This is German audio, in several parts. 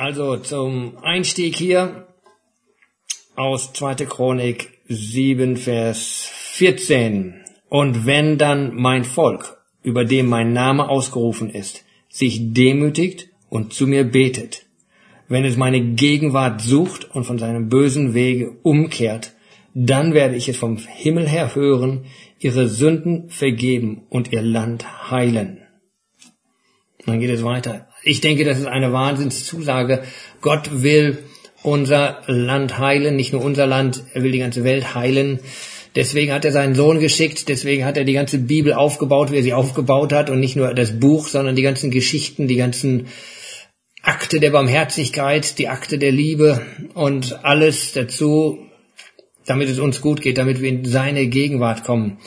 Also zum Einstieg hier aus 2. Chronik 7, Vers 14. Und wenn dann mein Volk, über dem mein Name ausgerufen ist, sich demütigt und zu mir betet, wenn es meine Gegenwart sucht und von seinem bösen Wege umkehrt, dann werde ich es vom Himmel her hören, ihre Sünden vergeben und ihr Land heilen. Dann geht es weiter. Ich denke, das ist eine Wahnsinnszusage. Gott will unser Land heilen, nicht nur unser Land, er will die ganze Welt heilen. Deswegen hat er seinen Sohn geschickt, deswegen hat er die ganze Bibel aufgebaut, wie er sie aufgebaut hat und nicht nur das Buch, sondern die ganzen Geschichten, die ganzen Akte der Barmherzigkeit, die Akte der Liebe und alles dazu, damit es uns gut geht, damit wir in seine Gegenwart kommen.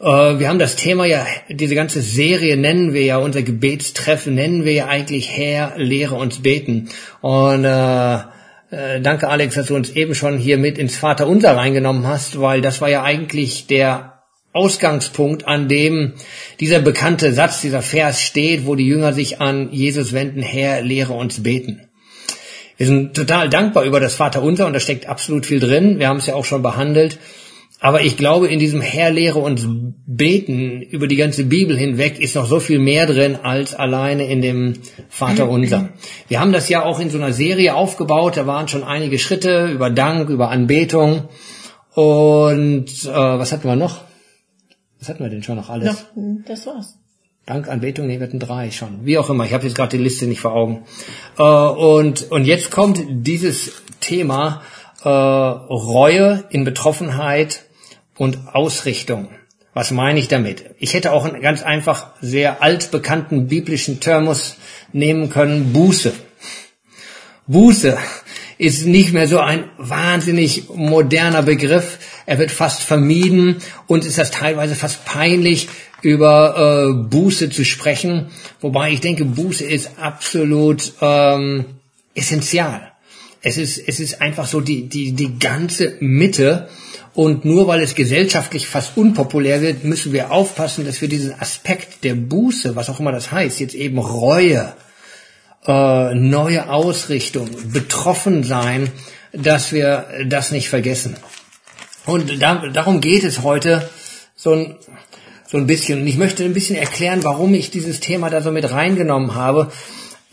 Äh, wir haben das Thema ja, diese ganze Serie nennen wir ja, unser Gebetstreffen nennen wir ja eigentlich Herr, lehre uns beten. Und äh, äh, danke Alex, dass du uns eben schon hier mit ins Vaterunser reingenommen hast, weil das war ja eigentlich der Ausgangspunkt, an dem dieser bekannte Satz, dieser Vers steht, wo die Jünger sich an Jesus wenden, Herr, lehre uns beten. Wir sind total dankbar über das Vaterunser und da steckt absolut viel drin. Wir haben es ja auch schon behandelt. Aber ich glaube, in diesem Herr lehre uns beten über die ganze Bibel hinweg ist noch so viel mehr drin als alleine in dem Vater unser. Wir haben das ja auch in so einer Serie aufgebaut. Da waren schon einige Schritte über Dank, über Anbetung. Und äh, was hatten wir noch? Was hatten wir denn schon noch alles? Noch, das war's. Dank, Anbetung, nee, wir hatten drei schon. Wie auch immer, ich habe jetzt gerade die Liste nicht vor Augen. Äh, und, und jetzt kommt dieses Thema äh, Reue in Betroffenheit und Ausrichtung. Was meine ich damit? Ich hätte auch einen ganz einfach sehr altbekannten biblischen Termus nehmen können, Buße. Buße ist nicht mehr so ein wahnsinnig moderner Begriff. Er wird fast vermieden und ist das teilweise fast peinlich, über äh, Buße zu sprechen. Wobei ich denke, Buße ist absolut ähm, essential. Es ist, es ist einfach so die, die, die ganze Mitte und nur weil es gesellschaftlich fast unpopulär wird, müssen wir aufpassen, dass wir diesen Aspekt der Buße, was auch immer das heißt, jetzt eben Reue, äh, neue Ausrichtung, betroffen sein, dass wir das nicht vergessen. Und da, darum geht es heute so ein, so ein bisschen. Und ich möchte ein bisschen erklären, warum ich dieses Thema da so mit reingenommen habe.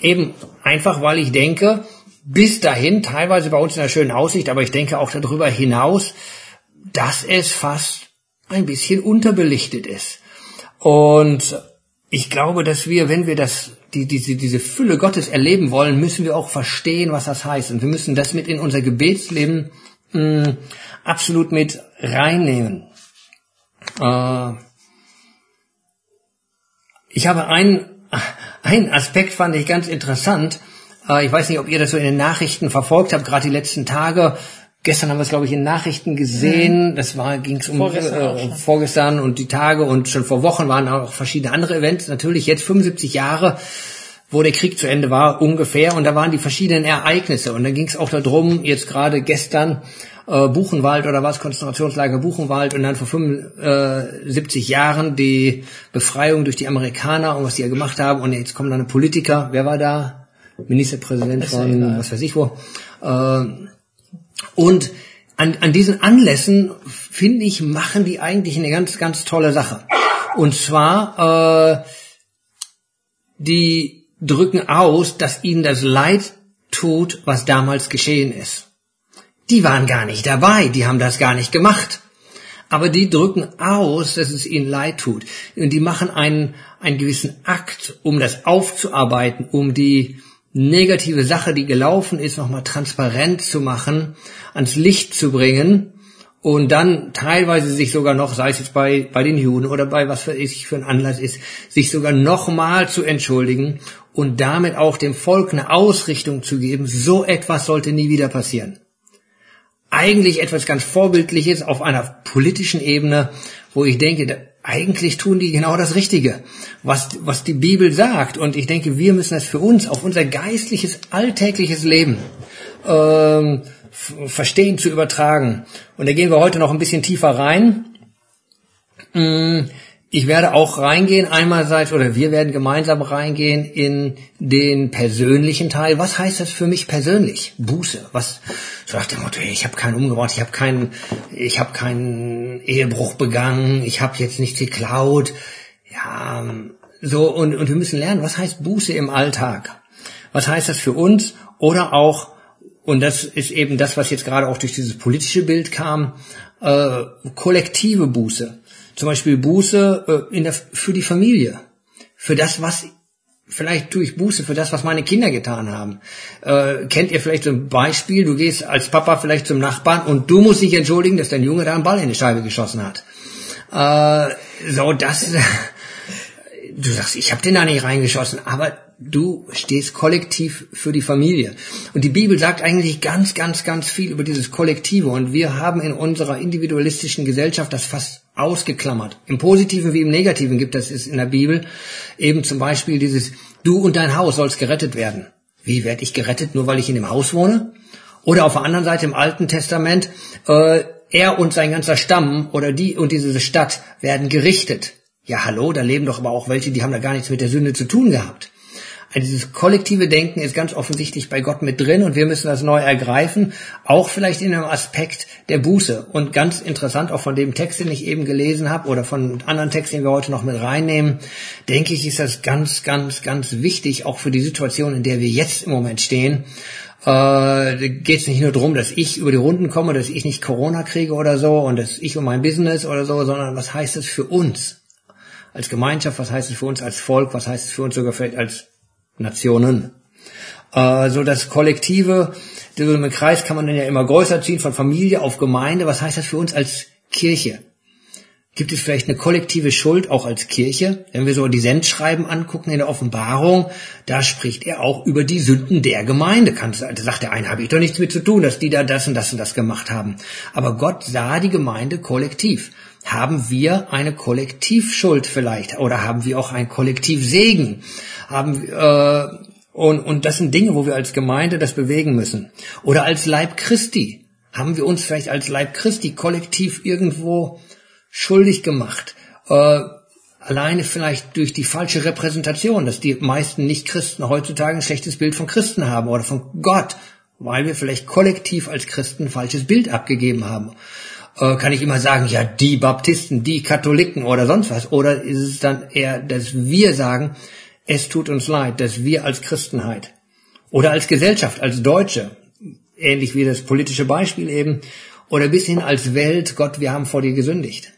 Eben einfach, weil ich denke, bis dahin, teilweise bei uns in der schönen Aussicht, aber ich denke auch darüber hinaus, dass es fast ein bisschen unterbelichtet ist. Und ich glaube, dass wir, wenn wir das, die, diese, diese Fülle Gottes erleben wollen, müssen wir auch verstehen, was das heißt. Und wir müssen das mit in unser Gebetsleben mh, mm, absolut mit reinnehmen. Äh, ich habe einen, einen Aspekt fand ich ganz interessant. Äh, ich weiß nicht, ob ihr das so in den Nachrichten verfolgt habt, gerade die letzten Tage. Gestern haben wir es, glaube ich, in Nachrichten gesehen. Mhm. Das war ging es um vorgestern, äh, vorgestern und die Tage und schon vor Wochen waren auch verschiedene andere Events. Natürlich jetzt 75 Jahre, wo der Krieg zu Ende war, ungefähr. Und da waren die verschiedenen Ereignisse. Und dann ging es auch darum, jetzt gerade gestern äh, Buchenwald oder was, Konzentrationslager Buchenwald und dann vor 75 Jahren die Befreiung durch die Amerikaner und was die ja gemacht haben. Und jetzt kommen dann Politiker. Wer war da? Ministerpräsident von, was weiß ich wo. Äh, und an, an diesen Anlässen, finde ich, machen die eigentlich eine ganz, ganz tolle Sache. Und zwar, äh, die drücken aus, dass ihnen das Leid tut, was damals geschehen ist. Die waren gar nicht dabei, die haben das gar nicht gemacht. Aber die drücken aus, dass es ihnen leid tut. Und die machen einen, einen gewissen Akt, um das aufzuarbeiten, um die, negative Sache, die gelaufen ist, nochmal transparent zu machen, ans Licht zu bringen und dann teilweise sich sogar noch, sei es jetzt bei, bei den Juden oder bei was für ich für ein Anlass ist, sich sogar nochmal zu entschuldigen und damit auch dem Volk eine Ausrichtung zu geben, so etwas sollte nie wieder passieren. Eigentlich etwas ganz Vorbildliches auf einer politischen Ebene, wo ich denke, eigentlich tun die genau das Richtige, was, was die Bibel sagt. Und ich denke, wir müssen das für uns, auf unser geistliches, alltägliches Leben ähm, verstehen, zu übertragen. Und da gehen wir heute noch ein bisschen tiefer rein. Ich werde auch reingehen, einerseits, oder wir werden gemeinsam reingehen in den persönlichen Teil. Was heißt das für mich persönlich? Buße. Was, so nach dem Motto, ich habe keinen umgebracht, ich habe keinen, ich habe keinen Ehebruch begangen, ich habe jetzt nichts geklaut. Ja, so, und, und wir müssen lernen, was heißt Buße im Alltag? Was heißt das für uns? Oder auch, und das ist eben das, was jetzt gerade auch durch dieses politische Bild kam, äh, kollektive Buße. Zum Beispiel Buße äh, in der, für die Familie. Für das, was vielleicht tue ich Buße für das, was meine Kinder getan haben. Äh, kennt ihr vielleicht so ein Beispiel? Du gehst als Papa vielleicht zum Nachbarn und du musst dich entschuldigen, dass dein Junge da einen Ball in die Scheibe geschossen hat. Äh, so, das, du sagst, ich habe den da nicht reingeschossen, aber du stehst kollektiv für die Familie. Und die Bibel sagt eigentlich ganz, ganz, ganz viel über dieses Kollektive. Und wir haben in unserer individualistischen Gesellschaft das fast ausgeklammert. Im Positiven wie im Negativen gibt es in der Bibel eben zum Beispiel dieses, du und dein Haus sollst gerettet werden. Wie werde ich gerettet, nur weil ich in dem Haus wohne? Oder auf der anderen Seite im Alten Testament, äh, er und sein ganzer Stamm oder die und diese Stadt werden gerichtet. Ja, hallo, da leben doch aber auch welche, die haben da gar nichts mit der Sünde zu tun gehabt. Also dieses kollektive Denken ist ganz offensichtlich bei Gott mit drin und wir müssen das neu ergreifen, auch vielleicht in einem Aspekt der Buße. Und ganz interessant, auch von dem Text, den ich eben gelesen habe oder von anderen Texten, die wir heute noch mit reinnehmen, denke ich, ist das ganz, ganz, ganz wichtig, auch für die Situation, in der wir jetzt im Moment stehen. Äh, geht es nicht nur darum, dass ich über die Runden komme, dass ich nicht Corona kriege oder so und dass ich um mein Business oder so, sondern was heißt es für uns als Gemeinschaft, was heißt es für uns als Volk, was heißt es für uns sogar vielleicht als Nationen. Äh, so das Kollektive, so im Kreis kann man dann ja immer größer ziehen, von Familie auf Gemeinde. Was heißt das für uns als Kirche? Gibt es vielleicht eine kollektive Schuld auch als Kirche? Wenn wir so die Sendschreiben angucken in der Offenbarung, da spricht er auch über die Sünden der Gemeinde. Da sagt der eine, habe ich doch nichts mit zu tun, dass die da das und das und das gemacht haben. Aber Gott sah die Gemeinde kollektiv. Haben wir eine Kollektivschuld vielleicht? Oder haben wir auch ein Kollektivsegen? Haben, äh, und, und das sind Dinge, wo wir als Gemeinde das bewegen müssen. Oder als Leib Christi. Haben wir uns vielleicht als Leib Christi kollektiv irgendwo schuldig gemacht? Äh, alleine vielleicht durch die falsche Repräsentation, dass die meisten Nicht-Christen heutzutage ein schlechtes Bild von Christen haben oder von Gott, weil wir vielleicht kollektiv als Christen ein falsches Bild abgegeben haben äh, kann ich immer sagen, ja, die Baptisten, die Katholiken oder sonst was? Oder ist es dann eher, dass wir sagen, es tut uns leid, dass wir als Christenheit oder als Gesellschaft, als Deutsche, ähnlich wie das politische Beispiel eben, oder bis hin als Welt, Gott, wir haben vor dir gesündigt.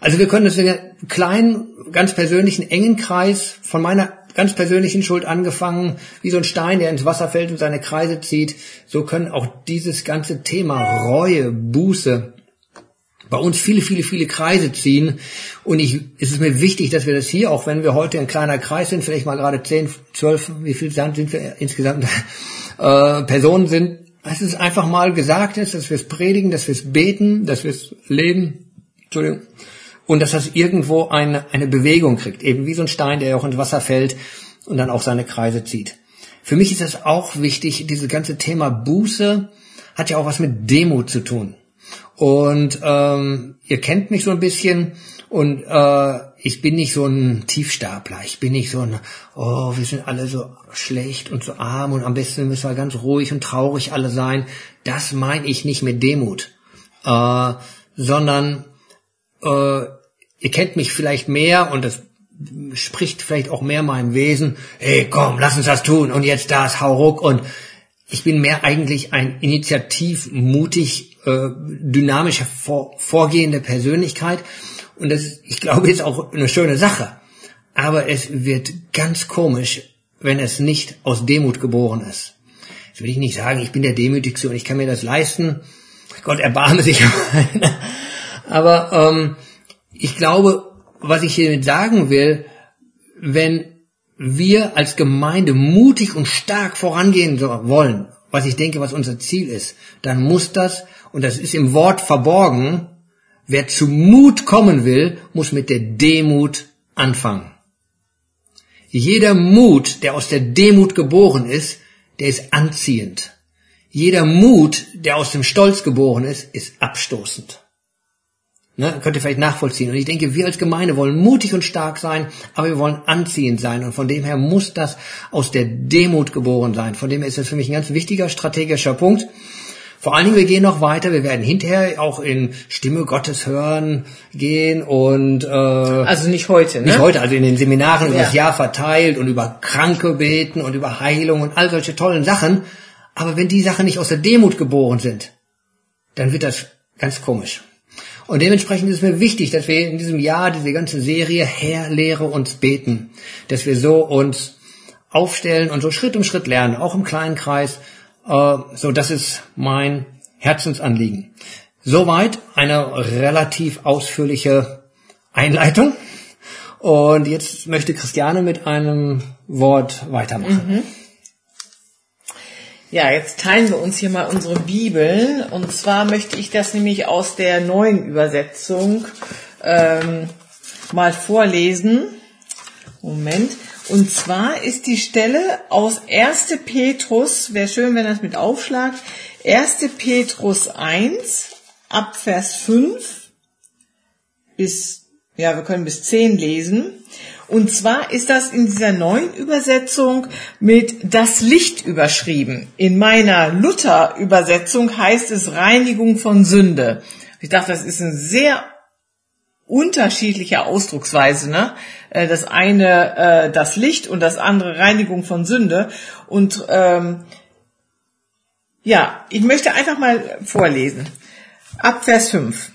Also wir können das in einem kleinen, ganz persönlichen, engen Kreis von meiner ganz persönlichen Schuld angefangen, wie so ein Stein, der ins Wasser fällt und seine Kreise zieht. So können auch dieses ganze Thema Reue, Buße, bei uns viele, viele, viele Kreise ziehen. Und ich, es ist mir wichtig, dass wir das hier, auch wenn wir heute ein kleiner Kreis sind, vielleicht mal gerade 10, 12, wie viel sind wir insgesamt, äh, Personen sind, dass es einfach mal gesagt ist, dass wir es predigen, dass wir es beten, dass wir es leben. Entschuldigung. Und dass das irgendwo eine, eine Bewegung kriegt. Eben wie so ein Stein, der auch ins Wasser fällt und dann auch seine Kreise zieht. Für mich ist das auch wichtig, dieses ganze Thema Buße hat ja auch was mit Demut zu tun. Und ähm, ihr kennt mich so ein bisschen und äh, ich bin nicht so ein Tiefstapler. Ich bin nicht so ein, oh, wir sind alle so schlecht und so arm und am besten müssen wir ganz ruhig und traurig alle sein. Das meine ich nicht mit Demut, äh, sondern äh, ihr kennt mich vielleicht mehr und das spricht vielleicht auch mehr meinem Wesen. Hey, komm, lass uns das tun und jetzt das, hau ruck und ich bin mehr eigentlich ein initiativ, mutig, äh, vor, vorgehende Persönlichkeit. Und das, ich glaube, ist auch eine schöne Sache. Aber es wird ganz komisch, wenn es nicht aus Demut geboren ist. Jetzt will ich nicht sagen, ich bin der Demütigste und ich kann mir das leisten. Gott erbarme sich. Aber ähm, ich glaube, was ich hiermit sagen will, wenn wir als Gemeinde mutig und stark vorangehen wollen, was ich denke, was unser Ziel ist, dann muss das, und das ist im Wort verborgen, wer zu Mut kommen will, muss mit der Demut anfangen. Jeder Mut, der aus der Demut geboren ist, der ist anziehend. Jeder Mut, der aus dem Stolz geboren ist, ist abstoßend. Ne, könnt ihr vielleicht nachvollziehen. Und ich denke, wir als Gemeinde wollen mutig und stark sein, aber wir wollen anziehend sein. Und von dem her muss das aus der Demut geboren sein. Von dem her ist das für mich ein ganz wichtiger strategischer Punkt. Vor allen Dingen, wir gehen noch weiter. Wir werden hinterher auch in Stimme Gottes hören gehen und äh, also nicht heute, ne? Nicht heute, also in den Seminaren über Ja. das Jahr verteilt und über Kranke beten und über Heilung und all solche tollen Sachen. Aber wenn die Sachen nicht aus der Demut geboren sind, dann wird das ganz komisch. Und dementsprechend ist es mir wichtig, dass wir in diesem Jahr diese ganze Serie Herr, lehre uns beten, dass wir so uns aufstellen und so Schritt um Schritt lernen, auch im kleinen Kreis. Äh, so, das ist mein Herzensanliegen. Soweit eine relativ ausführliche Einleitung. Und jetzt möchte Christiane mit einem Wort weitermachen. Ja, jetzt teilen wir uns hier mal unsere Bibeln. Und zwar möchte ich das nämlich aus der neuen Übersetzung ähm, mal vorlesen. Moment. Und zwar ist die Stelle aus 1. Petrus, wäre schön, wenn das mit aufschlagt, 1. Petrus 1 ab Vers 5 bis, ja, wir können bis 10 lesen. Und zwar ist das in dieser neuen Übersetzung mit das Licht überschrieben. In meiner Luther-Übersetzung heißt es Reinigung von Sünde. Ich dachte, das ist eine sehr unterschiedliche Ausdrucksweise. Ne? Äh, Das eine äh, das Licht und das andere Reinigung von Sünde. Und ähm, ja, ich möchte einfach mal vorlesen. Ab Vers 5.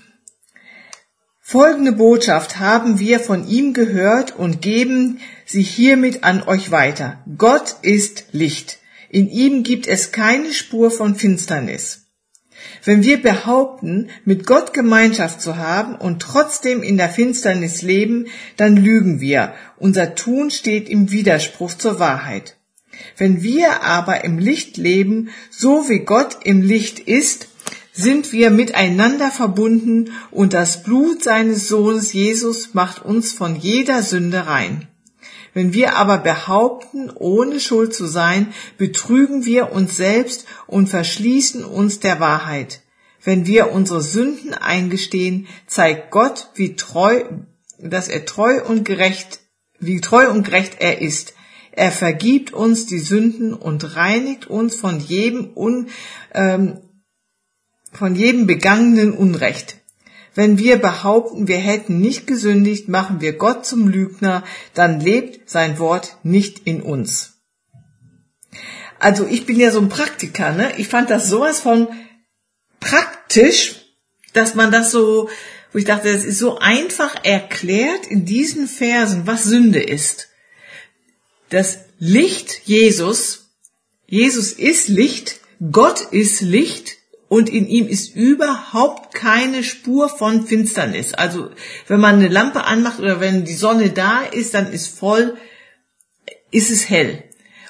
Folgende Botschaft haben wir von ihm gehört und geben sie hiermit an euch weiter. Gott ist Licht. In ihm gibt es keine Spur von Finsternis. Wenn wir behaupten, mit Gott Gemeinschaft zu haben und trotzdem in der Finsternis leben, dann lügen wir. Unser Tun steht im Widerspruch zur Wahrheit. Wenn wir aber im Licht leben, so wie Gott im Licht ist, sind wir miteinander verbunden und das Blut seines Sohnes Jesus macht uns von jeder Sünde rein. Wenn wir aber behaupten, ohne Schuld zu sein, betrügen wir uns selbst und verschließen uns der Wahrheit. Wenn wir unsere Sünden eingestehen, zeigt Gott, wie treu, dass er treu und gerecht, wie treu und gerecht er ist. Er vergibt uns die Sünden und reinigt uns von jedem un, ähm, von jedem begangenen Unrecht. Wenn wir behaupten, wir hätten nicht gesündigt, machen wir Gott zum Lügner, dann lebt sein Wort nicht in uns. Also ich bin ja so ein Praktiker, ne? Ich fand das sowas von praktisch, dass man das so, wo ich dachte, es ist so einfach erklärt in diesen Versen, was Sünde ist. Das Licht Jesus, Jesus ist Licht, Gott ist Licht, und in ihm ist überhaupt keine Spur von Finsternis. Also wenn man eine Lampe anmacht oder wenn die Sonne da ist, dann ist voll, ist es hell.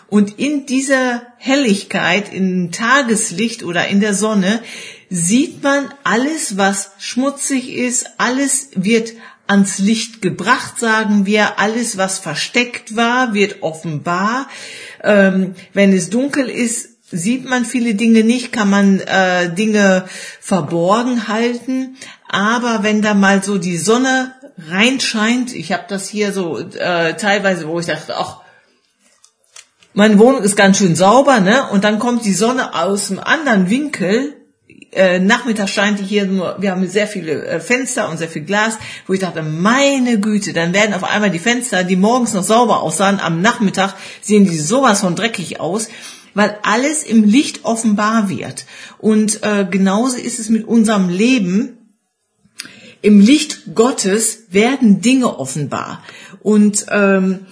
Und in dieser Helligkeit, im Tageslicht oder in der Sonne, sieht man alles, was schmutzig ist, alles wird ans Licht gebracht, sagen wir, alles, was versteckt war, wird offenbar. Ähm, wenn es dunkel ist, sieht man viele Dinge nicht, kann man äh, Dinge verborgen halten. Aber wenn da mal so die Sonne reinscheint, ich habe das hier so äh, teilweise, wo ich dachte, ach, meine Wohnung ist ganz schön sauber, ne? Und dann kommt die Sonne aus einem anderen Winkel. Äh, Nachmittag scheint die hier nur, wir haben sehr viele äh, Fenster und sehr viel Glas, wo ich dachte, meine Güte, dann werden auf einmal die Fenster, die morgens noch sauber aussahen, am Nachmittag sehen die sowas von dreckig aus weil alles im Licht offenbar wird. Und äh, genauso ist es mit unserem Leben. Im Licht Gottes werden Dinge offenbar. Und ähm,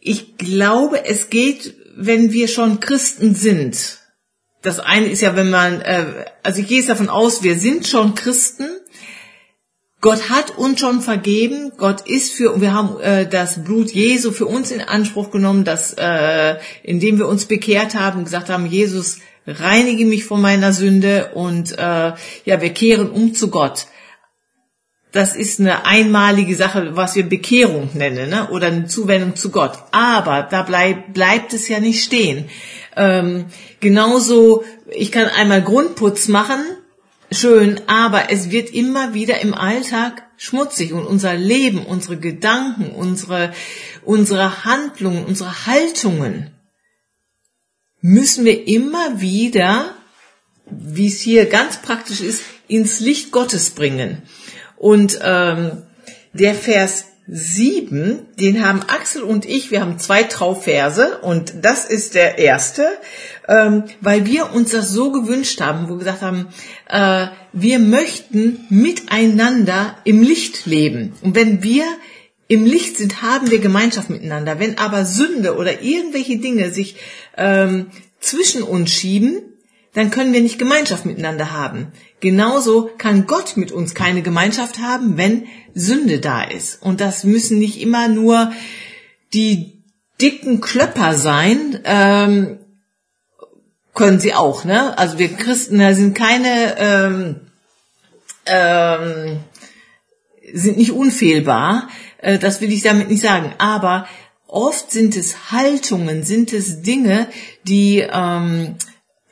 ich glaube, es geht, wenn wir schon Christen sind. Das eine ist ja, wenn man, äh, also ich gehe jetzt davon aus, wir sind schon Christen. Gott hat uns schon vergeben. Gott ist für, wir haben äh, das Blut Jesu für uns in Anspruch genommen, dass, äh, indem wir uns bekehrt haben, gesagt haben, Jesus, reinige mich von meiner Sünde und äh, ja, wir kehren um zu Gott. Das ist eine einmalige Sache, was wir Bekehrung nennen, ne? oder eine Zuwendung zu Gott. Aber da bleib, bleibt es ja nicht stehen. Ähm, genauso, ich kann einmal Grundputz machen, schön, aber es wird immer wieder im Alltag schmutzig und unser Leben, unsere Gedanken, unsere, unsere Handlungen, unsere Haltungen müssen wir immer wieder, wie es hier ganz praktisch ist, ins Licht Gottes bringen. Und ähm, der Vers 7, den haben Axel und ich, wir haben zwei Traufverse und das ist der erste, ähm, weil wir uns das so gewünscht haben, wo wir gesagt haben, äh, wir möchten miteinander im Licht leben. Und wenn wir im Licht sind, haben wir Gemeinschaft miteinander. Wenn aber Sünde oder irgendwelche Dinge sich ähm, zwischen uns schieben, dann können wir nicht Gemeinschaft miteinander haben. Genauso kann Gott mit uns keine Gemeinschaft haben, wenn Sünde da ist. Und das müssen nicht immer nur die dicken Klöpper sein, ähm, können sie auch, ne? Also wir Christen sind keine, ähm, ähm, sind nicht unfehlbar. Äh, das will ich damit nicht sagen. Aber oft sind es Haltungen, sind es Dinge, die ähm,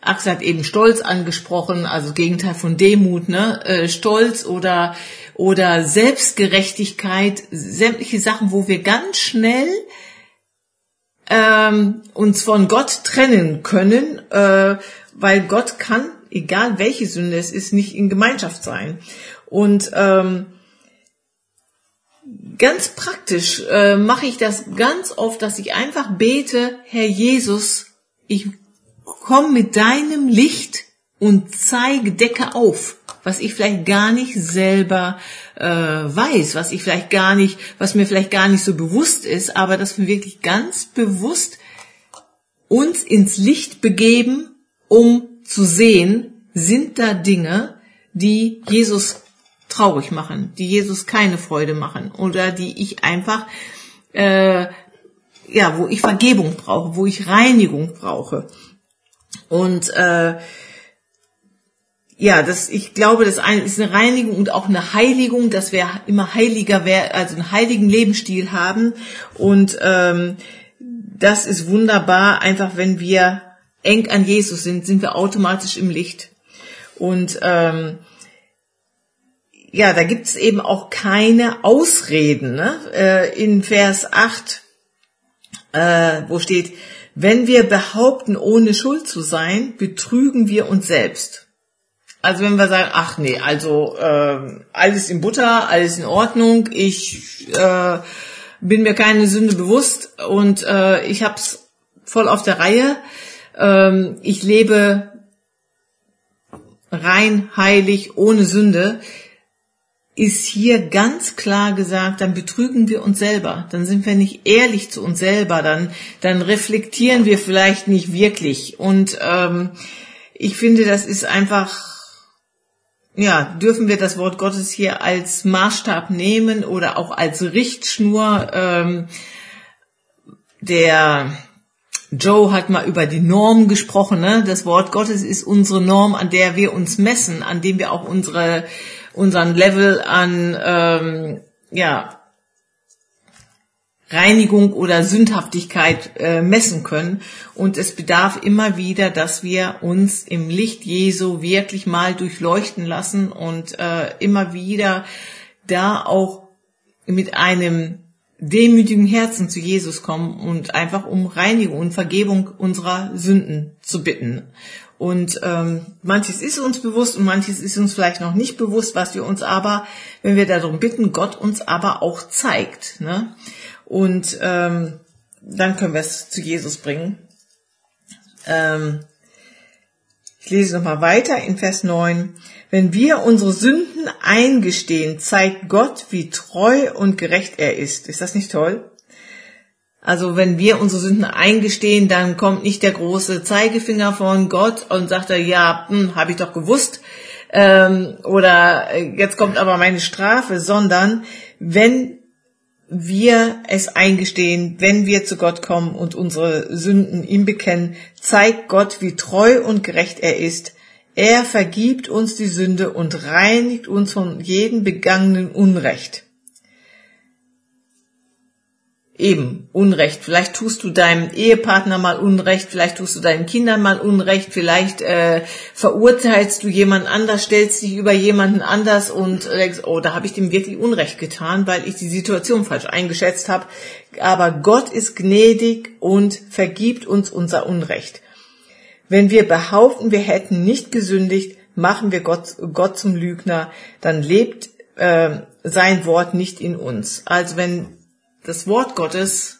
Axel hat eben Stolz angesprochen, also Gegenteil von Demut, ne? Äh, Stolz oder oder Selbstgerechtigkeit, sämtliche Sachen, wo wir ganz schnell ähm, uns von Gott trennen können, äh, weil Gott kann, egal welche Sünde es ist, nicht in Gemeinschaft sein. Und ähm, ganz praktisch äh, mache ich das ganz oft, dass ich einfach bete, Herr Jesus, ich komm mit deinem Licht und zeige, decke auf, was ich vielleicht gar nicht selber äh, weiß, was ich vielleicht gar nicht, was mir vielleicht gar nicht so bewusst ist, aber dass wir wirklich ganz bewusst uns ins Licht begeben, um zu sehen, sind da Dinge, die Jesus traurig machen, die Jesus keine Freude machen oder die ich einfach äh, ja, wo ich Vergebung brauche, wo ich Reinigung brauche. Und äh, ja, das, ich glaube, das eine ist eine Reinigung und auch eine Heiligung, dass wir immer heiliger, werden, also einen heiligen Lebensstil haben. Und ähm, das ist wunderbar, einfach wenn wir eng an Jesus sind, sind wir automatisch im Licht. Und ähm, ja, da gibt's eben auch keine Ausreden. Ne? Äh, in Vers 8, äh, wo steht, wenn wir behaupten, ohne Schuld zu sein, betrügen wir uns selbst. Also wenn wir sagen, ach nee, also äh, alles in Butter, alles in Ordnung, ich äh, bin mir keine Sünde bewusst und äh, ich hab's voll auf der Reihe. Ähm, ich lebe rein, heilig, ohne Sünde ist hier ganz klar gesagt, dann betrügen wir uns selber, dann sind wir nicht ehrlich zu uns selber, dann, dann reflektieren wir vielleicht nicht wirklich. Und ähm, ich finde, das ist einfach, ja, dürfen wir das Wort Gottes hier als Maßstab nehmen oder auch als Richtschnur. Ähm, der Joe hat mal über die Norm gesprochen. Ne? Das Wort Gottes ist unsere Norm, an der wir uns messen, an dem wir auch unsere unseren Level an ähm, ja, Reinigung oder Sündhaftigkeit äh, messen können. Und es bedarf immer wieder, dass wir uns im Licht Jesu wirklich mal durchleuchten lassen und äh, immer wieder da auch mit einem demütigen Herzen zu Jesus kommen und einfach um Reinigung und Vergebung unserer Sünden zu bitten. Und ähm, manches ist uns bewusst und manches ist uns vielleicht noch nicht bewusst, was wir uns aber, wenn wir darum bitten, Gott uns aber auch zeigt. Ne? Und ähm, dann können wir es zu Jesus bringen. Ähm, ich lese nochmal weiter in Vers 9. Wenn wir unsere Sünden eingestehen, zeigt Gott, wie treu und gerecht er ist. Ist das nicht toll? Also wenn wir unsere Sünden eingestehen, dann kommt nicht der große Zeigefinger von Gott und sagt er, ja, hm, habe ich doch gewusst, ähm, oder äh, jetzt kommt aber meine Strafe, sondern wenn wir es eingestehen, wenn wir zu Gott kommen und unsere Sünden ihm bekennen, zeigt Gott, wie treu und gerecht er ist. Er vergibt uns die Sünde und reinigt uns von jedem begangenen Unrecht. Eben Unrecht. Vielleicht tust du deinem Ehepartner mal Unrecht, vielleicht tust du deinen Kindern mal Unrecht, vielleicht äh, verurteilst du jemand anders, stellst dich über jemanden anders und denkst, oh, da habe ich dem wirklich Unrecht getan, weil ich die Situation falsch eingeschätzt habe. Aber Gott ist gnädig und vergibt uns unser Unrecht. Wenn wir behaupten, wir hätten nicht gesündigt, machen wir Gott, Gott zum Lügner, dann lebt äh, sein Wort nicht in uns. Also wenn das Wort Gottes,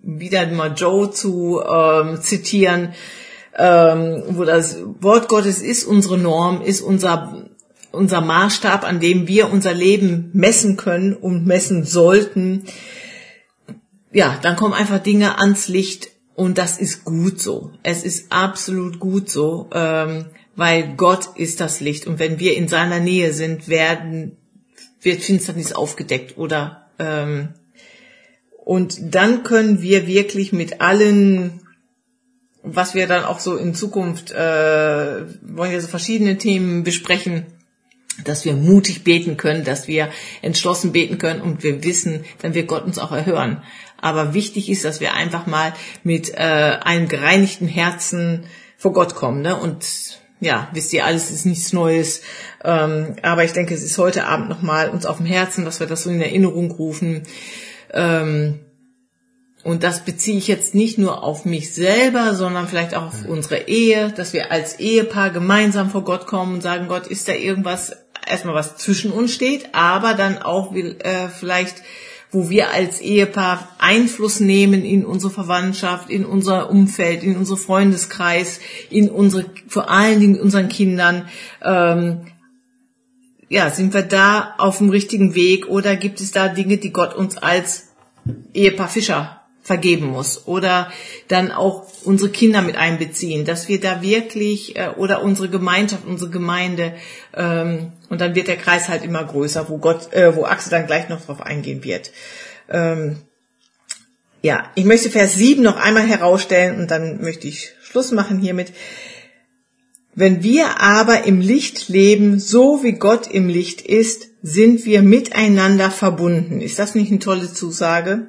wieder mal Joe zu ähm, zitieren, ähm, wo das Wort Gottes ist unsere Norm, ist unser unser Maßstab, an dem wir unser Leben messen können und messen sollten. Ja, dann kommen einfach Dinge ans Licht und das ist gut so. Es ist absolut gut so, ähm, weil Gott ist das Licht und wenn wir in seiner Nähe sind, werden wird Finsternis aufgedeckt oder ähm, und dann können wir wirklich mit allen, was wir dann auch so in Zukunft, äh, wollen wir so verschiedene Themen besprechen, dass wir mutig beten können, dass wir entschlossen beten können und wir wissen, dann wird Gott uns auch erhören. Aber wichtig ist, dass wir einfach mal mit äh, einem gereinigten Herzen vor Gott kommen. Ne? Und ja, wisst ihr, alles ist nichts Neues. Ähm, aber ich denke, es ist heute Abend nochmal uns auf dem Herzen, dass wir das so in Erinnerung rufen. Ähm, und das beziehe ich jetzt nicht nur auf mich selber, sondern vielleicht auch auf unsere Ehe, dass wir als Ehepaar gemeinsam vor Gott kommen und sagen, Gott, ist da irgendwas, erstmal was zwischen uns steht, aber dann auch äh, vielleicht, wo wir als Ehepaar Einfluss nehmen in unsere Verwandtschaft, in unser Umfeld, in unsere Freundeskreis, in unsere, vor allen Dingen unseren Kindern, ähm, ja, sind wir da auf dem richtigen Weg oder gibt es da Dinge, die Gott uns als Ehepaar Fischer vergeben muss oder dann auch unsere Kinder mit einbeziehen, dass wir da wirklich äh, oder unsere Gemeinschaft, unsere Gemeinde ähm, und dann wird der Kreis halt immer größer, wo Gott, äh, wo Axel dann gleich noch drauf eingehen wird. Ähm, ja, ich möchte Vers 7 noch einmal herausstellen und dann möchte ich Schluss machen hiermit. Wenn wir aber im Licht leben, so wie Gott im Licht ist, sind wir miteinander verbunden. Ist das nicht eine tolle Zusage?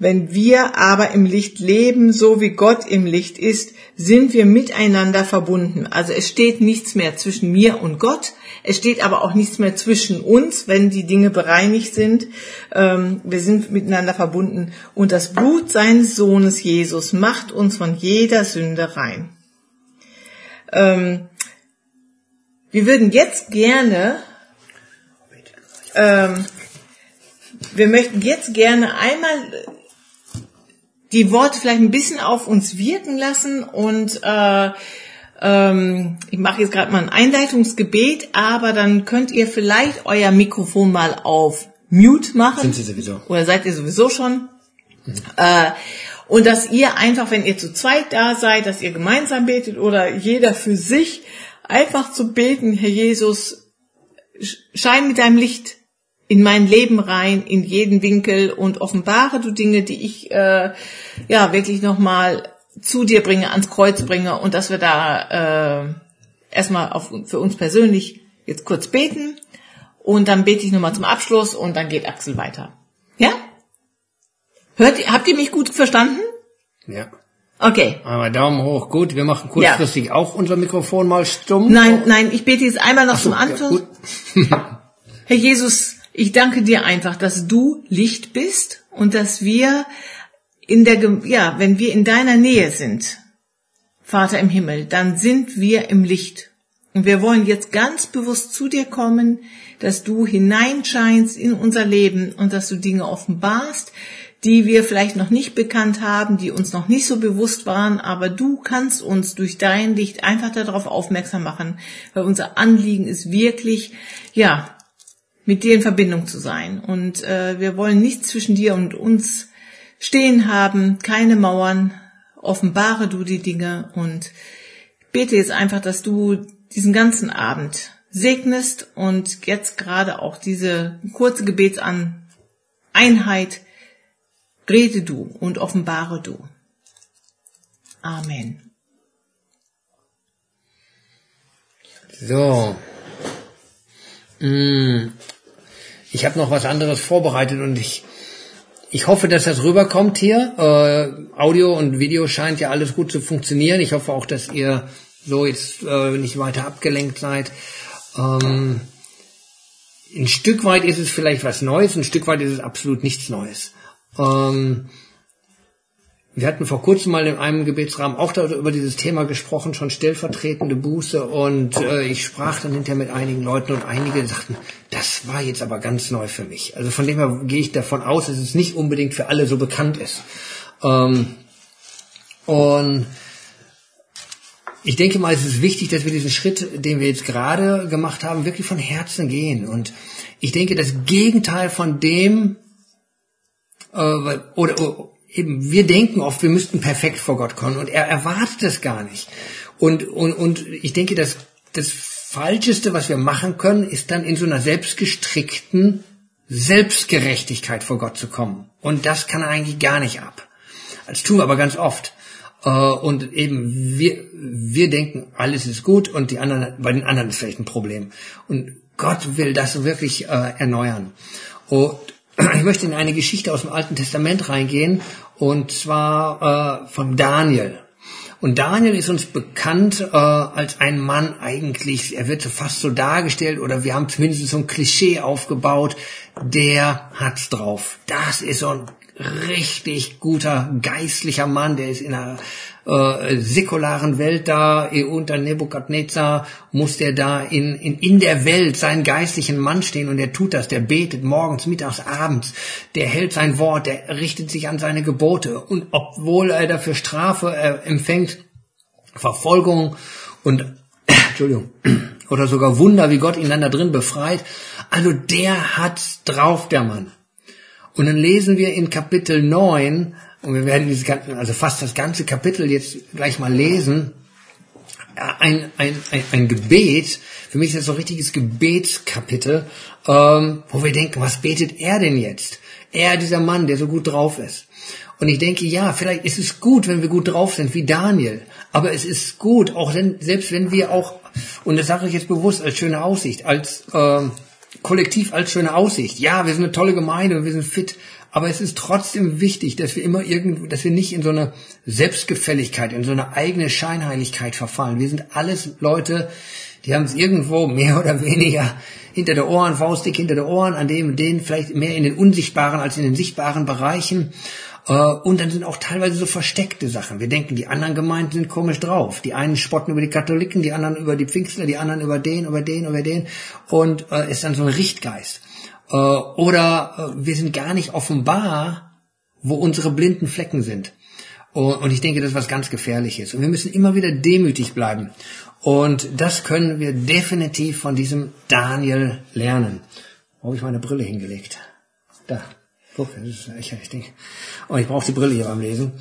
Wenn wir aber im Licht leben, so wie Gott im Licht ist, sind wir miteinander verbunden. Also es steht nichts mehr zwischen mir und Gott. Es steht aber auch nichts mehr zwischen uns, wenn die Dinge bereinigt sind. Ähm, wir sind miteinander verbunden. Und das Blut seines Sohnes Jesus macht uns von jeder Sünde rein. Ähm, wir würden jetzt gerne, ähm, wir möchten jetzt gerne einmal die Worte vielleicht ein bisschen auf uns wirken lassen und äh, ähm, ich mache jetzt gerade mal ein Einleitungsgebet, aber dann könnt ihr vielleicht euer Mikrofon mal auf Mute machen. Sind sie sowieso. Oder seid ihr sowieso schon? Mhm. Äh, und dass ihr einfach, wenn ihr zu zweit da seid, dass ihr gemeinsam betet oder jeder für sich, einfach zu beten, Herr Jesus, schein mit deinem Licht in mein Leben rein, in jeden Winkel und offenbare du Dinge, die ich äh, ja wirklich nochmal zu dir bringe, ans Kreuz bringe und dass wir da äh, erstmal auf, für uns persönlich jetzt kurz beten und dann bete ich nochmal zum Abschluss und dann geht Axel weiter. Ja? Hört, habt ihr mich gut verstanden? Ja. Okay. Aber Daumen hoch, gut. Wir machen kurzfristig ja. auch unser Mikrofon mal stumm. Nein, nein, ich bete jetzt einmal noch so, zum Anschluss. Ja, Herr Jesus, ich danke dir einfach, dass du Licht bist und dass wir in der, ja, wenn wir in deiner Nähe sind, Vater im Himmel, dann sind wir im Licht. Und wir wollen jetzt ganz bewusst zu dir kommen, dass du hineinscheinst in unser Leben und dass du Dinge offenbarst, die wir vielleicht noch nicht bekannt haben, die uns noch nicht so bewusst waren, aber du kannst uns durch dein Licht einfach darauf aufmerksam machen, weil unser Anliegen ist wirklich, ja, mit dir in Verbindung zu sein. Und äh, wir wollen nichts zwischen dir und uns stehen haben, keine Mauern, offenbare du die Dinge und bete jetzt einfach, dass du diesen ganzen Abend segnest und jetzt gerade auch diese kurze Gebetseinheit Rede du und offenbare du. Amen. So. Mm. Ich habe noch was anderes vorbereitet und ich ich hoffe, dass das rüberkommt hier. Äh, Audio und Video scheint ja alles gut zu funktionieren. Ich hoffe auch, dass ihr so jetzt äh, nicht weiter abgelenkt seid. Ähm, ein Stück weit ist es vielleicht was Neues, ein Stück weit ist es absolut nichts Neues. Ähm, wir hatten vor kurzem mal in einem Gebetsrahmen auch über dieses Thema gesprochen, schon stellvertretende Buße und äh, ich sprach dann hinterher mit einigen Leuten und einige sagten, das war jetzt aber ganz neu für mich. Also von dem her gehe ich davon aus, dass es nicht unbedingt für alle so bekannt ist. Ähm, und ich denke mal, es ist wichtig, dass wir diesen Schritt, den wir jetzt gerade gemacht haben, wirklich von Herzen gehen. Und ich denke, das Gegenteil von dem, äh, oder, oder eben, wir denken oft, wir müssten perfekt vor Gott kommen und er erwartet das gar nicht. Und, und, und ich denke, dass das Falscheste, was wir machen können, ist dann in so einer selbstgestrickten Selbstgerechtigkeit vor Gott zu kommen. Und das kann er eigentlich gar nicht ab. Das tun wir aber ganz oft. Äh, und eben, wir, wir denken, alles ist gut und die anderen, bei den anderen ist vielleicht ein Problem. Und Gott will das wirklich äh, erneuern. Und ich möchte in eine Geschichte aus dem Alten Testament reingehen, und zwar äh, von Daniel. Und Daniel ist uns bekannt äh, als ein Mann eigentlich, er wird so fast so dargestellt oder wir haben zumindest so ein Klischee aufgebaut, der hat's drauf. Das ist so ein richtig guter geistlicher Mann, der ist in einer äh, säkularen Welt da, eh, unter Nebukadnezar muss der da in, in, in der Welt seinen geistlichen Mann stehen und der tut das, der betet morgens, mittags, abends, der hält sein Wort, der richtet sich an seine Gebote. Und obwohl er dafür Strafe äh, empfängt, Verfolgung und Entschuldigung, oder sogar Wunder, wie Gott ihn dann da drin befreit, also der hat's drauf, der Mann. Und dann lesen wir in Kapitel 9, und wir werden dieses ganze, also fast das ganze Kapitel jetzt gleich mal lesen, ein, ein, ein, ein Gebet, für mich ist das so ein richtiges Gebetskapitel, ähm, wo wir denken, was betet er denn jetzt? Er, dieser Mann, der so gut drauf ist. Und ich denke, ja, vielleicht ist es gut, wenn wir gut drauf sind, wie Daniel. Aber es ist gut, auch wenn, selbst wenn wir auch, und das sage ich jetzt bewusst als schöne Aussicht, als ähm, kollektiv als schöne Aussicht. Ja, wir sind eine tolle Gemeinde, wir sind fit, aber es ist trotzdem wichtig, dass wir immer irgendwo, dass wir nicht in so eine Selbstgefälligkeit, in so eine eigene Scheinheiligkeit verfallen. Wir sind alles Leute, die haben es irgendwo mehr oder weniger hinter der Ohren, faustdick hinter der Ohren, an dem, denen vielleicht mehr in den unsichtbaren als in den sichtbaren Bereichen. Äh, und dann sind auch teilweise so versteckte Sachen. Wir denken, die anderen Gemeinden sind komisch drauf. Die einen spotten über die Katholiken, die anderen über die Pfingstler, die anderen über den, über den, über den. Und äh, ist dann so ein Richtgeist. Äh, oder äh, wir sind gar nicht offenbar, wo unsere blinden Flecken sind. Und ich denke, das ist was ganz Gefährliches. Und wir müssen immer wieder demütig bleiben. Und das können wir definitiv von diesem Daniel lernen. Wo habe ich meine Brille hingelegt? Da. Guck, das ist echt richtig. Und ich brauche die Brille hier beim Lesen.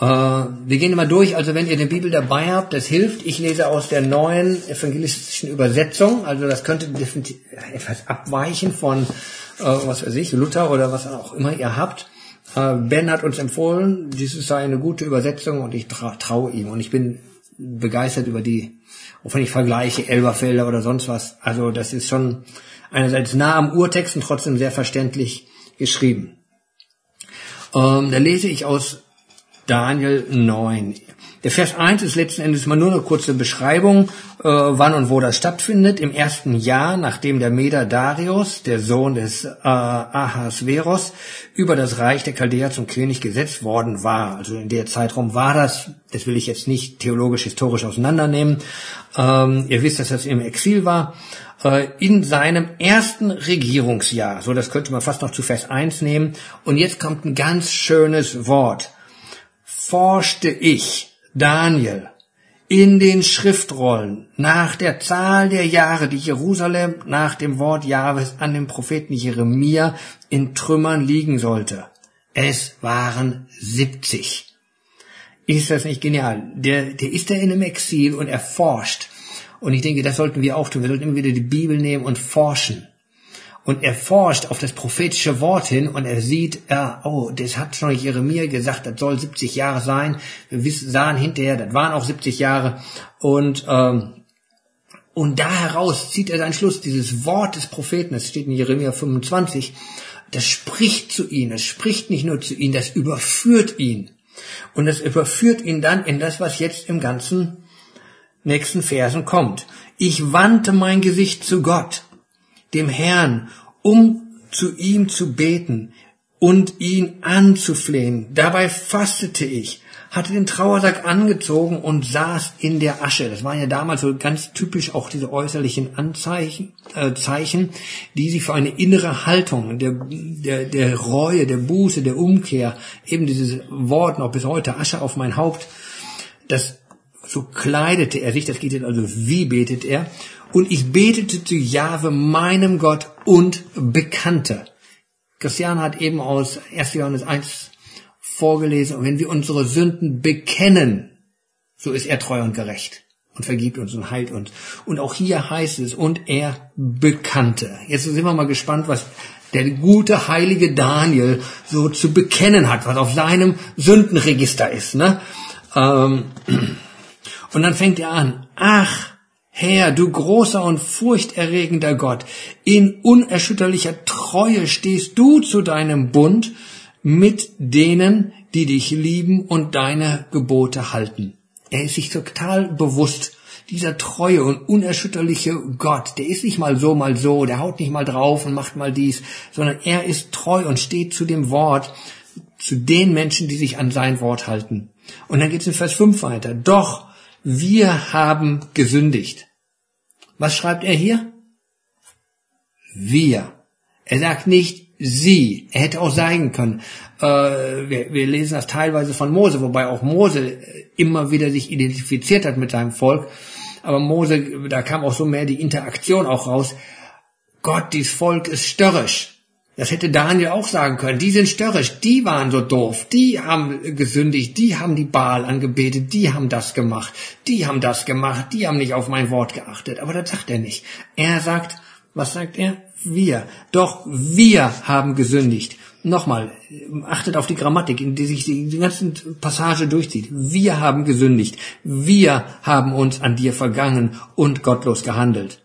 Äh, wir gehen immer durch, also wenn ihr eine Bibel dabei habt, das hilft. Ich lese aus der neuen evangelistischen Übersetzung, also das könnte definitiv etwas abweichen von, äh, was weiß ich, Luther oder was auch immer ihr habt. Äh, ben hat uns empfohlen, dies sei eine gute Übersetzung und ich tra traue ihm. Und ich bin begeistert über die, auch wenn ich vergleiche, Elberfelder oder sonst was. Also das ist schon einerseits nah am Urtext und trotzdem sehr verständlich geschrieben. Ähm, da lese ich aus Daniel 9. Der Vers 1 ist letzten Endes mal nur eine kurze Beschreibung, äh, wann und wo das stattfindet. Im ersten Jahr, nachdem der Meder Darius, der Sohn des äh, Ahasveros, über das Reich der Chaldea zum König gesetzt worden war. Also in der Zeitraum war das, das will ich jetzt nicht theologisch-historisch auseinandernehmen. Ähm, ihr wisst, dass das im Exil war in seinem ersten Regierungsjahr. So, das könnte man fast noch zu Vers 1 nehmen. Und jetzt kommt ein ganz schönes Wort. Forschte ich, Daniel, in den Schriftrollen nach der Zahl der Jahre, die Jerusalem nach dem Wort Jahwes an dem Propheten Jeremia in Trümmern liegen sollte. Es waren 70. Ist das nicht genial? Der, der ist da in einem Exil und er forscht. Und ich denke, das sollten wir auch tun. Wir sollten immer wieder die Bibel nehmen und forschen. Und er forscht auf das prophetische Wort hin und er sieht, ja, oh, das hat schon Jeremia gesagt, das soll 70 Jahre sein. Wir sahen hinterher, das waren auch 70 Jahre. Und, ähm, und da heraus zieht er seinen Schluss, dieses Wort des Propheten, das steht in Jeremia 25, das spricht zu ihnen, das spricht nicht nur zu ihnen, das überführt ihn. Und das überführt ihn dann in das, was jetzt im ganzen nächsten Versen kommt. Ich wandte mein Gesicht zu Gott, dem Herrn, um zu ihm zu beten und ihn anzuflehen. Dabei fastete ich, hatte den Trauersack angezogen und saß in der Asche. Das waren ja damals so ganz typisch auch diese äußerlichen Anzeichen, äh, Zeichen, die sie für eine innere Haltung der, der, der Reue, der Buße, der Umkehr, eben dieses Wort noch bis heute Asche auf mein Haupt, das so kleidete er sich, das geht jetzt also, wie betet er? Und ich betete zu Jahwe, meinem Gott und bekannte. Christian hat eben aus 1. Johannes 1 vorgelesen, und wenn wir unsere Sünden bekennen, so ist er treu und gerecht und vergibt uns und heilt uns. Und auch hier heißt es, und er bekannte. Jetzt sind wir mal gespannt, was der gute heilige Daniel so zu bekennen hat, was auf seinem Sündenregister ist. Ne? Ähm, und dann fängt er an, ach, Herr, du großer und furchterregender Gott, in unerschütterlicher Treue stehst du zu deinem Bund mit denen, die dich lieben und deine Gebote halten. Er ist sich total bewusst, dieser treue und unerschütterliche Gott, der ist nicht mal so, mal so, der haut nicht mal drauf und macht mal dies, sondern er ist treu und steht zu dem Wort, zu den Menschen, die sich an sein Wort halten. Und dann geht es in Vers 5 weiter. Doch wir haben gesündigt. Was schreibt er hier? Wir. Er sagt nicht sie. Er hätte auch sagen können. Äh, wir, wir lesen das teilweise von Mose, wobei auch Mose immer wieder sich identifiziert hat mit seinem Volk. Aber Mose, da kam auch so mehr die Interaktion auch raus. Gott, dieses Volk ist störrisch. Das hätte Daniel auch sagen können. Die sind störrisch, die waren so doof, die haben gesündigt, die haben die Baal angebetet, die haben das gemacht, die haben das gemacht, die haben nicht auf mein Wort geachtet. Aber das sagt er nicht. Er sagt, was sagt er? Wir. Doch wir haben gesündigt. Nochmal, achtet auf die Grammatik, in die sich die, ganzen Passage durchzieht. Wir haben gesündigt. Wir haben uns an dir vergangen und gottlos gehandelt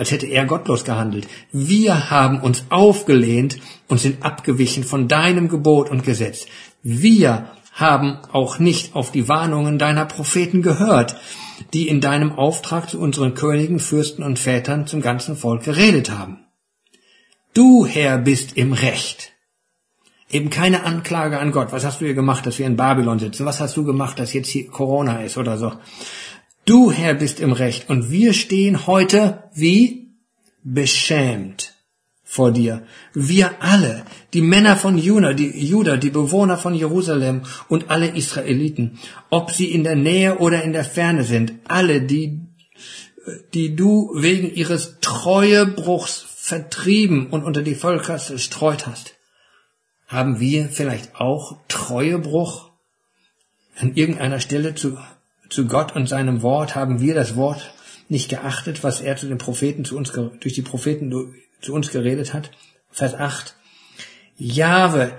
als hätte er gottlos gehandelt. Wir haben uns aufgelehnt und sind abgewichen von deinem Gebot und Gesetz. Wir haben auch nicht auf die Warnungen deiner Propheten gehört, die in deinem Auftrag zu unseren Königen, Fürsten und Vätern zum ganzen Volk geredet haben. Du, Herr, bist im Recht. Eben keine Anklage an Gott. Was hast du hier gemacht, dass wir in Babylon sitzen? Was hast du gemacht, dass jetzt hier Corona ist oder so? Du, Herr, bist im Recht und wir stehen heute wie beschämt vor dir. Wir alle, die Männer von Juda, die Juda, die Bewohner von Jerusalem und alle Israeliten, ob sie in der Nähe oder in der Ferne sind, alle, die, die du wegen ihres Treuebruchs vertrieben und unter die Völker gestreut hast. Haben wir vielleicht auch Treuebruch an irgendeiner Stelle zu zu Gott und seinem Wort haben wir das Wort nicht geachtet, was er zu den Propheten zu uns, durch die Propheten zu uns geredet hat. Vers 8. Jahwe,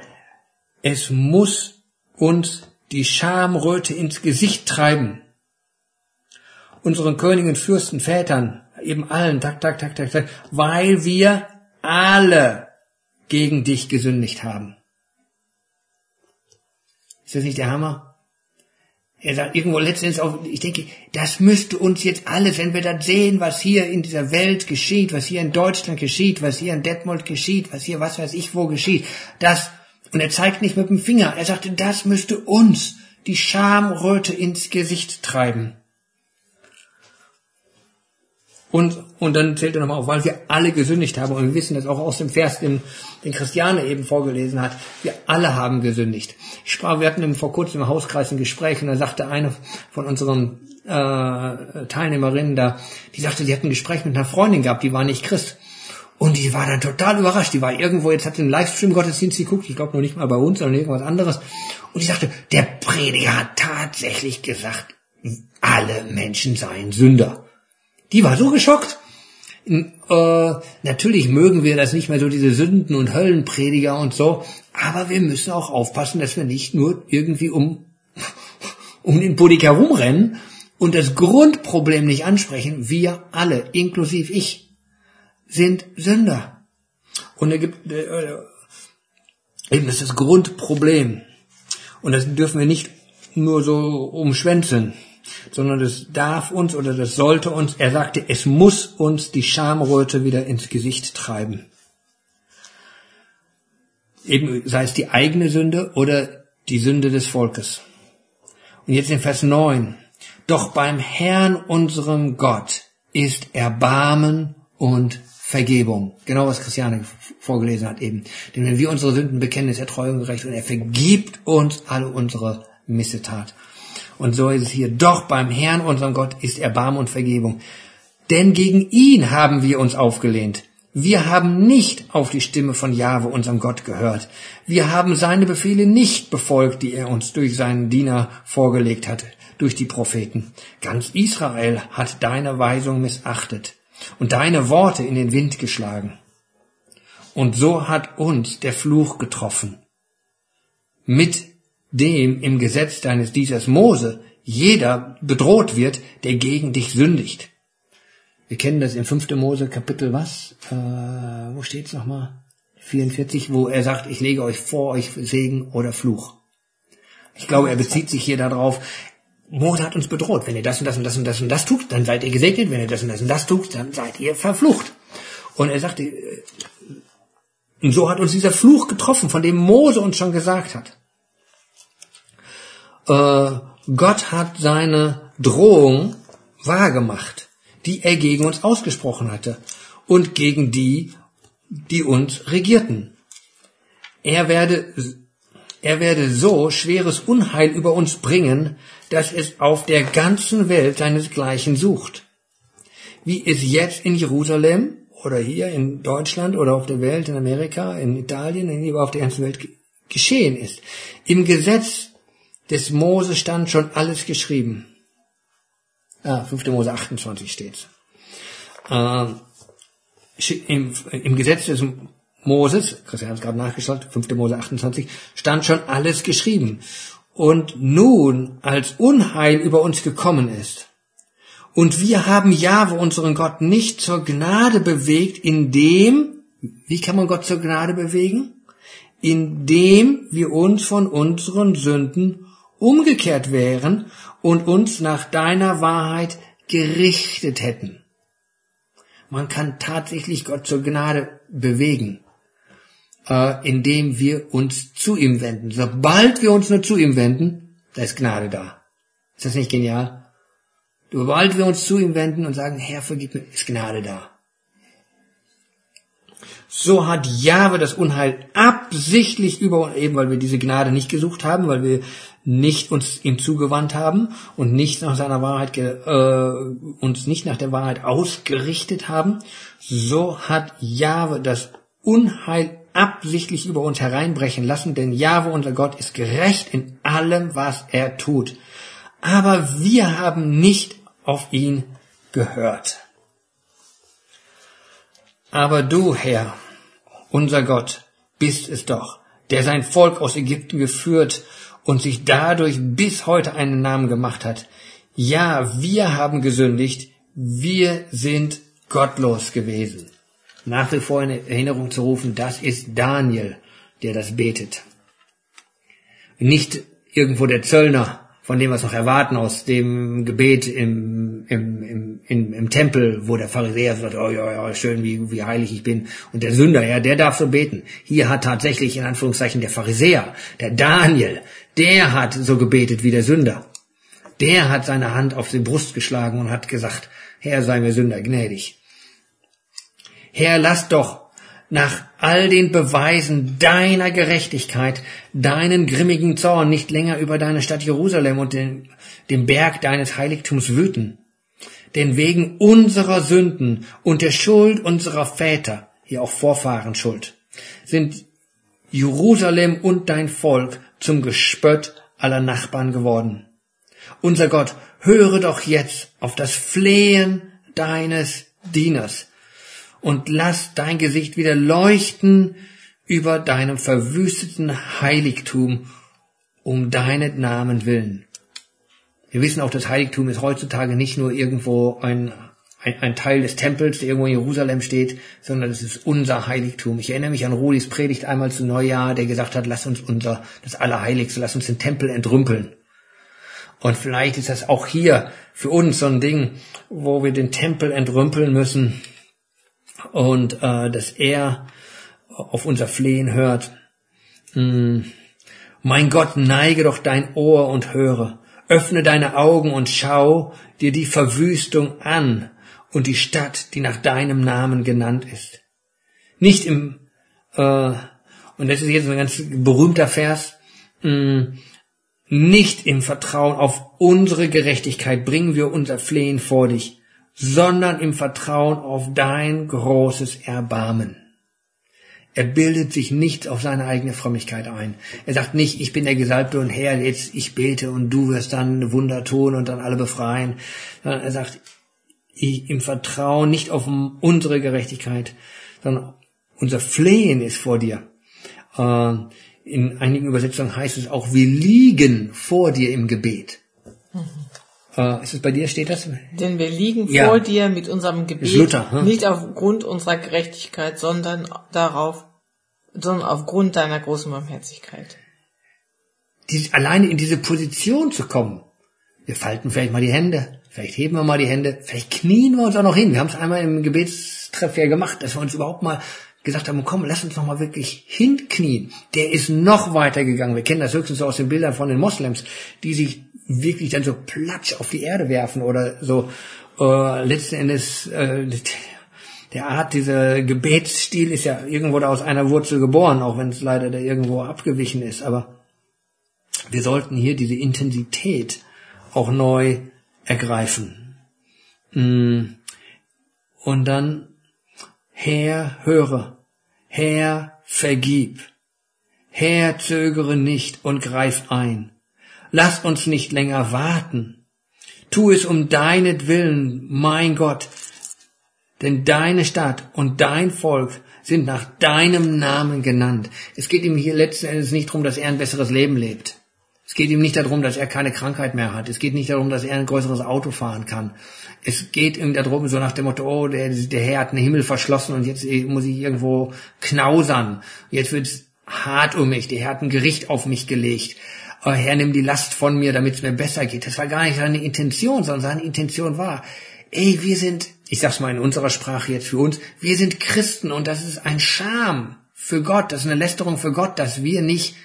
es muss uns die Schamröte ins Gesicht treiben. Unseren Königen, Fürsten, Vätern, eben allen, tak, tak, tak, tak, tak, weil wir alle gegen dich gesündigt haben. Ist das nicht der Hammer? Er sagt irgendwo letztendlich auch, ich denke, das müsste uns jetzt alles, wenn wir das sehen, was hier in dieser Welt geschieht, was hier in Deutschland geschieht, was hier in Detmold geschieht, was hier was weiß ich wo geschieht, das, und er zeigt nicht mit dem Finger, er sagte, das müsste uns die Schamröte ins Gesicht treiben. Und, und dann zählt er nochmal auf, weil wir alle gesündigt haben. Und wir wissen das auch aus dem Vers, den, den Christiane eben vorgelesen hat. Wir alle haben gesündigt. Ich sprach, wir hatten vor kurzem im Hauskreis ein Gespräch und da sagte eine von unseren äh, Teilnehmerinnen da, die sagte, sie hat ein Gespräch mit einer Freundin gehabt, die war nicht Christ. Und die war dann total überrascht. Die war irgendwo, jetzt hat sie einen Livestream-Gottesdienst geguckt, ich glaube noch nicht mal bei uns, sondern irgendwas anderes. Und die sagte, der Prediger hat tatsächlich gesagt, alle Menschen seien Sünder. Die war so geschockt. Äh, natürlich mögen wir das nicht mehr so, diese Sünden- und Höllenprediger und so, aber wir müssen auch aufpassen, dass wir nicht nur irgendwie um, um den Pudik herumrennen und das Grundproblem nicht ansprechen. Wir alle, inklusive ich, sind Sünder. Und er gibt, äh, Eben, das ist das Grundproblem. Und das dürfen wir nicht nur so umschwänzeln, sondern das darf uns oder das sollte uns, er sagte, es muss uns die Schamröte wieder ins Gesicht treiben. Eben sei es die eigene Sünde oder die Sünde des Volkes. Und jetzt in Vers 9. Doch beim Herrn unserem Gott ist Erbarmen und Vergebung. Genau was Christiane vorgelesen hat eben. Denn wenn wir unsere Sünden bekennen, ist er treu und gerecht und er vergibt uns alle unsere Missetat. Und so ist es hier. Doch beim Herrn, unserem Gott, ist Erbarmen und Vergebung. Denn gegen ihn haben wir uns aufgelehnt. Wir haben nicht auf die Stimme von Jahwe, unserem Gott, gehört. Wir haben seine Befehle nicht befolgt, die er uns durch seinen Diener vorgelegt hatte, durch die Propheten. Ganz Israel hat deine Weisung missachtet und deine Worte in den Wind geschlagen. Und so hat uns der Fluch getroffen. Mit dem im Gesetz deines Dieters Mose jeder bedroht wird, der gegen dich sündigt. Wir kennen das im 5. Mose Kapitel was? Äh, wo steht's nochmal? 44, wo er sagt, ich lege euch vor euch Segen oder Fluch. Ich glaube, er bezieht sich hier darauf, Mose hat uns bedroht. Wenn ihr das und das und das und das und das tut, dann seid ihr gesegnet. Wenn ihr das und das und das tut, dann seid ihr verflucht. Und er sagte, äh, und so hat uns dieser Fluch getroffen, von dem Mose uns schon gesagt hat äh, Gott hat seine Drohung wahrgemacht, die er gegen uns ausgesprochen hatte und gegen die, die uns regierten. Er werde, er werde so schweres Unheil über uns bringen, dass es auf der ganzen Welt seinesgleichen sucht. Wie es jetzt in Jerusalem oder hier in Deutschland oder auf der Welt, in Amerika, in Italien, auf der ganzen Welt geschehen ist. Im Gesetz des Mose stand schon alles geschrieben. Ah, 5. Mose 28 steht's. Ähm, im, Im Gesetz des Moses, Christian hat es gerade nachgeschaut, 5. Mose 28, stand schon alles geschrieben. Und nun, als Unheil über uns gekommen ist, und wir haben Jahwe, unseren Gott, nicht zur Gnade bewegt, indem, wie kann man Gott zur Gnade bewegen? Indem wir uns von unseren Sünden umgekehrt wären und uns nach deiner Wahrheit gerichtet hätten. Man kann tatsächlich Gott zur Gnade bewegen, äh, indem wir uns zu ihm wenden. Sobald wir uns nur zu ihm wenden, da ist Gnade da. Ist das nicht genial? Sobald wir uns zu ihm wenden und sagen, Herr, vergib mir, ist Gnade da. So hat Jahwe das Unheil absichtlich über, eben weil wir diese Gnade nicht gesucht haben, weil wir nicht uns ihm zugewandt haben und nicht nach seiner Wahrheit, äh, uns nicht nach der Wahrheit ausgerichtet haben, so hat Jahwe das Unheil absichtlich über uns hereinbrechen lassen, denn Jahwe, unser Gott, ist gerecht in allem, was er tut. Aber wir haben nicht auf ihn gehört. Aber du, Herr, unser Gott, bist es doch, der sein Volk aus Ägypten geführt und sich dadurch bis heute einen Namen gemacht hat. Ja, wir haben gesündigt, wir sind gottlos gewesen. Nach wie vor in Erinnerung zu rufen, das ist Daniel, der das betet. Nicht irgendwo der Zöllner, von dem wir es noch erwarten aus dem Gebet im, im, im, im, im Tempel, wo der Pharisäer sagt, oh ja, ja, schön, wie, wie heilig ich bin. Und der Sünder, ja, der darf so beten. Hier hat tatsächlich in Anführungszeichen der Pharisäer, der Daniel, der hat so gebetet wie der Sünder. Der hat seine Hand auf die Brust geschlagen und hat gesagt, Herr, sei mir Sünder gnädig. Herr, lass doch nach all den Beweisen deiner Gerechtigkeit deinen grimmigen Zorn nicht länger über deine Stadt Jerusalem und den, den Berg deines Heiligtums wüten. Denn wegen unserer Sünden und der Schuld unserer Väter, hier auch Vorfahren Schuld, sind Jerusalem und dein Volk zum Gespött aller Nachbarn geworden. Unser Gott, höre doch jetzt auf das Flehen deines Dieners und lass dein Gesicht wieder leuchten über deinem verwüsteten Heiligtum um deinen Namen willen. Wir wissen auch, das Heiligtum ist heutzutage nicht nur irgendwo ein, ein, ein Teil des Tempels, der irgendwo in Jerusalem steht, sondern es ist unser Heiligtum. Ich erinnere mich an Rudis Predigt einmal zu Neujahr, der gesagt hat, lass uns unser, das Allerheiligste, lass uns den Tempel entrümpeln. Und vielleicht ist das auch hier für uns so ein Ding, wo wir den Tempel entrümpeln müssen und äh, dass er auf unser Flehen hört. Hm. Mein Gott, neige doch dein Ohr und höre. Öffne deine Augen und schau dir die Verwüstung an und die Stadt, die nach deinem Namen genannt ist. Nicht im, äh, und das ist jetzt ein ganz berühmter Vers, mh, hm, nicht im Vertrauen auf unsere Gerechtigkeit bringen wir unser Flehen vor dich, sondern im Vertrauen auf dein großes Erbarmen. Er bildet sich nicht auf seine eigene Frömmigkeit ein. Er sagt nicht, ich bin der Gesalbte und Herr, jetzt ich bete und du wirst dann Wunder tun und dann alle befreien. Sondern er sagt, ich, im Vertrauen nicht auf unsere Gerechtigkeit, sondern unser Flehen ist vor dir. Äh, in einigen Übersetzungen heißt es auch, wir liegen vor dir im Gebet. Mhm. Äh, ist es bei dir, steht das? Denn wir liegen ja. vor dir mit unserem Gebet, Luther, hm? nicht aufgrund unserer Gerechtigkeit, sondern darauf, sondern aufgrund deiner großen Barmherzigkeit. Die, alleine in diese Position zu kommen. Wir falten vielleicht mal die Hände, vielleicht heben wir mal die Hände, vielleicht knien wir uns auch noch hin. Wir haben es einmal im Gebetstreff ja gemacht, dass wir uns überhaupt mal gesagt haben, komm, lass uns noch mal wirklich hinknien. Der ist noch weiter gegangen. Wir kennen das höchstens so aus den Bildern von den Moslems, die sich wirklich dann so platsch auf die Erde werfen oder so äh, letzten Endes äh, der Art, dieser Gebetsstil ist ja irgendwo da aus einer Wurzel geboren, auch wenn es leider da irgendwo abgewichen ist. Aber wir sollten hier diese Intensität auch neu ergreifen. Mm. Und dann Herr, höre, Herr, vergib, Herr, zögere nicht und greif ein. Lass uns nicht länger warten. Tu es um deinetwillen, mein Gott, denn deine Stadt und dein Volk sind nach deinem Namen genannt. Es geht ihm hier letzten Endes nicht darum, dass er ein besseres Leben lebt. Es geht ihm nicht darum, dass er keine Krankheit mehr hat. Es geht nicht darum, dass er ein größeres Auto fahren kann es geht ihm darum, so nach dem Motto, oh, der, der Herr hat den Himmel verschlossen und jetzt muss ich irgendwo knausern. Jetzt wird's hart um mich, der Herr hat ein Gericht auf mich gelegt. Oh, Herr, nimm die Last von mir, damit es mir besser geht. Das war gar nicht seine Intention, sondern seine Intention war, ey, wir sind, ich sag's mal in unserer Sprache jetzt für uns, wir sind Christen und das ist ein Scham für Gott, das ist eine Lästerung für Gott, dass wir nicht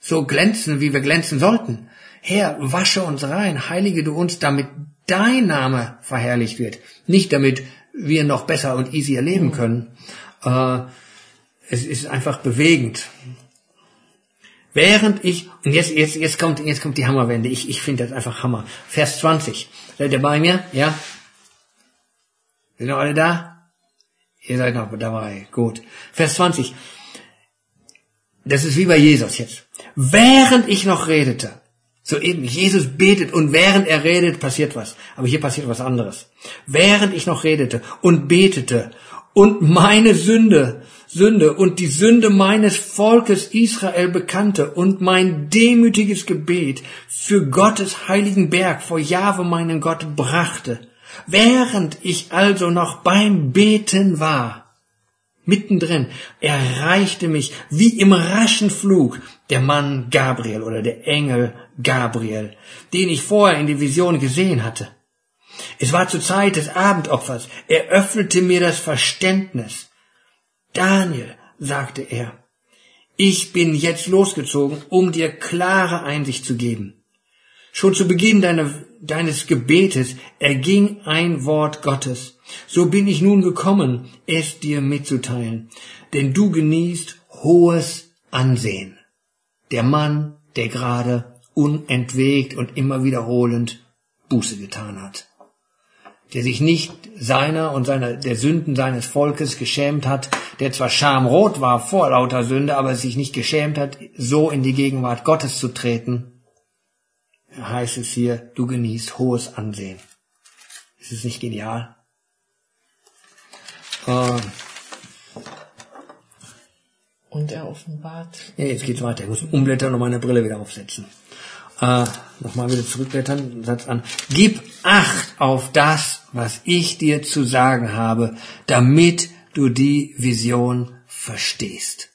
so glänzen, wie wir glänzen sollten. Herr, wasche uns rein, heilige du uns, damit dein Name verherrlicht wird. Nicht damit wir noch besser und easier leben können. Äh, es ist einfach bewegend. Während ich, und jetzt, jetzt, jetzt kommt, jetzt kommt die Hammerwende. Ich, ich finde das einfach Hammer. Vers 20. Seid ihr bei mir? Ja? Sind ihr alle da? Ihr seid noch dabei. Gut. Vers 20. Das ist wie bei Jesus jetzt. Während ich noch redete, so eben, Jesus betet und während er redet, passiert was. Aber hier passiert was anderes. Während ich noch redete und betete und meine Sünde, Sünde und die Sünde meines Volkes Israel bekannte und mein demütiges Gebet für Gottes heiligen Berg vor Jahwe meinen Gott brachte, während ich also noch beim Beten war, mittendrin, erreichte mich wie im raschen Flug der Mann Gabriel oder der Engel Gabriel, den ich vorher in die Vision gesehen hatte. Es war zur Zeit des Abendopfers. Er öffnete mir das Verständnis. Daniel, sagte er, ich bin jetzt losgezogen, um dir klare Einsicht zu geben. Schon zu Beginn deines Gebetes erging ein Wort Gottes. So bin ich nun gekommen, es dir mitzuteilen, denn du genießt hohes Ansehen. Der Mann, der gerade unentwegt und immer wiederholend Buße getan hat. Der sich nicht seiner und seiner, der Sünden seines Volkes geschämt hat, der zwar schamrot war vor lauter Sünde, aber sich nicht geschämt hat, so in die Gegenwart Gottes zu treten, heißt es hier, du genießt hohes Ansehen. Ist es nicht genial? Ähm, und er offenbart. Ja, jetzt geht's weiter. Ich muss umblättern und meine Brille wieder aufsetzen. Äh, Nochmal wieder zurückblättern, Satz an. Gib Acht auf das, was ich dir zu sagen habe, damit du die Vision verstehst.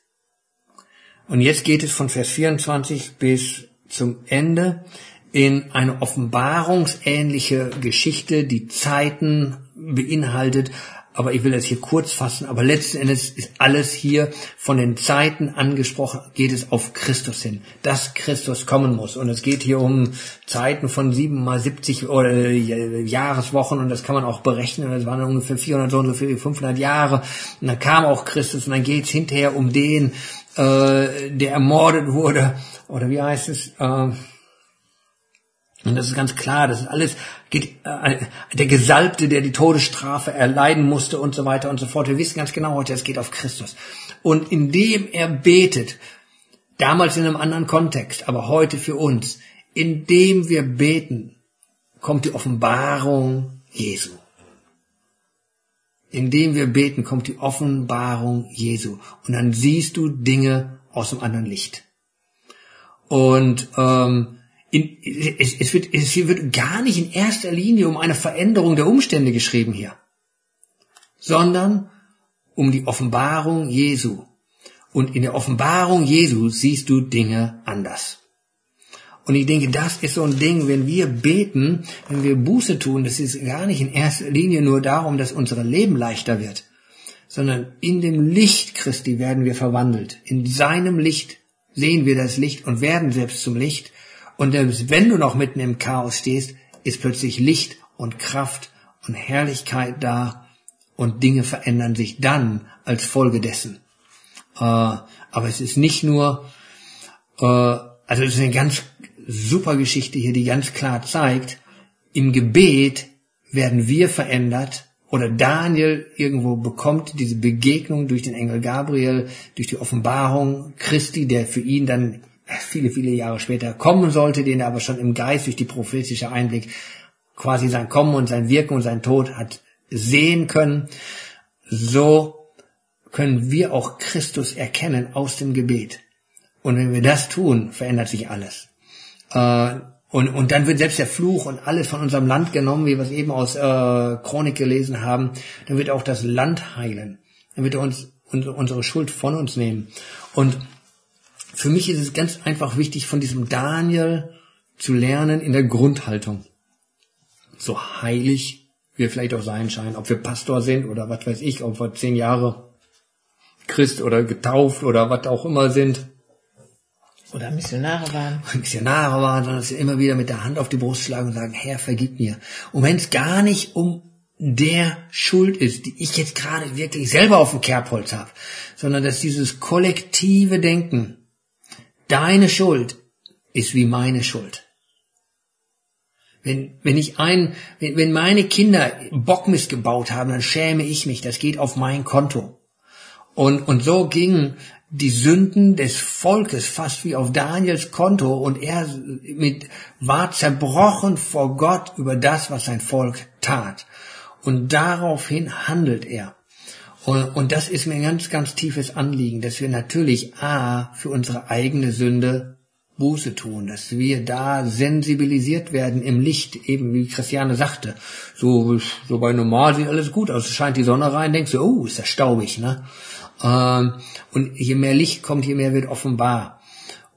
Und jetzt geht es von Vers 24 bis zum Ende in eine offenbarungsähnliche Geschichte, die Zeiten beinhaltet, aber ich will das hier kurz fassen, aber letzten Endes ist alles hier von den Zeiten angesprochen, geht es auf Christus hin, dass Christus kommen muss. Und es geht hier um Zeiten von sieben mal 70 oder äh, Jahreswochen und das kann man auch berechnen. Das waren ungefähr 400, so und so viel, 500 Jahre. Und dann kam auch Christus und dann geht es hinterher um den, äh, der ermordet wurde. Oder wie heißt es? Äh, und das ist ganz klar, das ist alles geht, äh, der Gesalbte, der die Todesstrafe erleiden musste und so weiter und so fort. Wir wissen ganz genau heute, es geht auf Christus. Und indem er betet, damals in einem anderen Kontext, aber heute für uns, indem wir beten, kommt die Offenbarung Jesu. Indem wir beten, kommt die Offenbarung Jesu. Und dann siehst du Dinge aus einem anderen Licht. Und ähm, in, es, es, wird, es wird gar nicht in erster Linie um eine Veränderung der Umstände geschrieben hier, sondern um die Offenbarung Jesu. Und in der Offenbarung Jesu siehst du Dinge anders. Und ich denke, das ist so ein Ding, wenn wir beten, wenn wir Buße tun, das ist gar nicht in erster Linie nur darum, dass unser Leben leichter wird, sondern in dem Licht Christi werden wir verwandelt. In seinem Licht sehen wir das Licht und werden selbst zum Licht und wenn du noch mitten im Chaos stehst, ist plötzlich Licht und Kraft und Herrlichkeit da und Dinge verändern sich dann als Folge dessen. Äh, aber es ist nicht nur, äh, also es ist eine ganz super Geschichte hier, die ganz klar zeigt, im Gebet werden wir verändert oder Daniel irgendwo bekommt diese Begegnung durch den Engel Gabriel, durch die Offenbarung Christi, der für ihn dann viele, viele Jahre später kommen sollte, den er aber schon im Geist durch die prophetische Einblick quasi sein Kommen und sein Wirken und sein Tod hat sehen können, so können wir auch Christus erkennen aus dem Gebet. Und wenn wir das tun, verändert sich alles. Äh, und, und dann wird selbst der Fluch und alles von unserem Land genommen, wie wir es eben aus äh, Chronik gelesen haben. Dann wird auch das Land heilen. Dann wird er uns unsere Schuld von uns nehmen. Und für mich ist es ganz einfach wichtig, von diesem Daniel zu lernen in der Grundhaltung. So heilig wir vielleicht auch sein scheinen, ob wir Pastor sind oder was weiß ich, ob wir zehn Jahre Christ oder getauft oder was auch immer sind. Oder Missionare waren. Missionare waren, sondern dass wir immer wieder mit der Hand auf die Brust schlagen und sagen, Herr, vergib mir. Und wenn es gar nicht um der Schuld ist, die ich jetzt gerade wirklich selber auf dem Kerbholz habe, sondern dass dieses kollektive Denken, Deine Schuld ist wie meine Schuld. Wenn, wenn ich ein, wenn, wenn meine Kinder Bockmist gebaut haben, dann schäme ich mich. Das geht auf mein Konto. Und, und so gingen die Sünden des Volkes fast wie auf Daniels Konto und er mit, war zerbrochen vor Gott über das, was sein Volk tat. Und daraufhin handelt er. Und, und das ist mir ein ganz, ganz tiefes Anliegen, dass wir natürlich A, für unsere eigene Sünde Buße tun, dass wir da sensibilisiert werden im Licht, eben wie Christiane sagte. So, so bei normal sieht alles gut aus. Scheint die Sonne rein, denkst du, oh, ist das staubig, ne? Ähm, und je mehr Licht kommt, je mehr wird offenbar.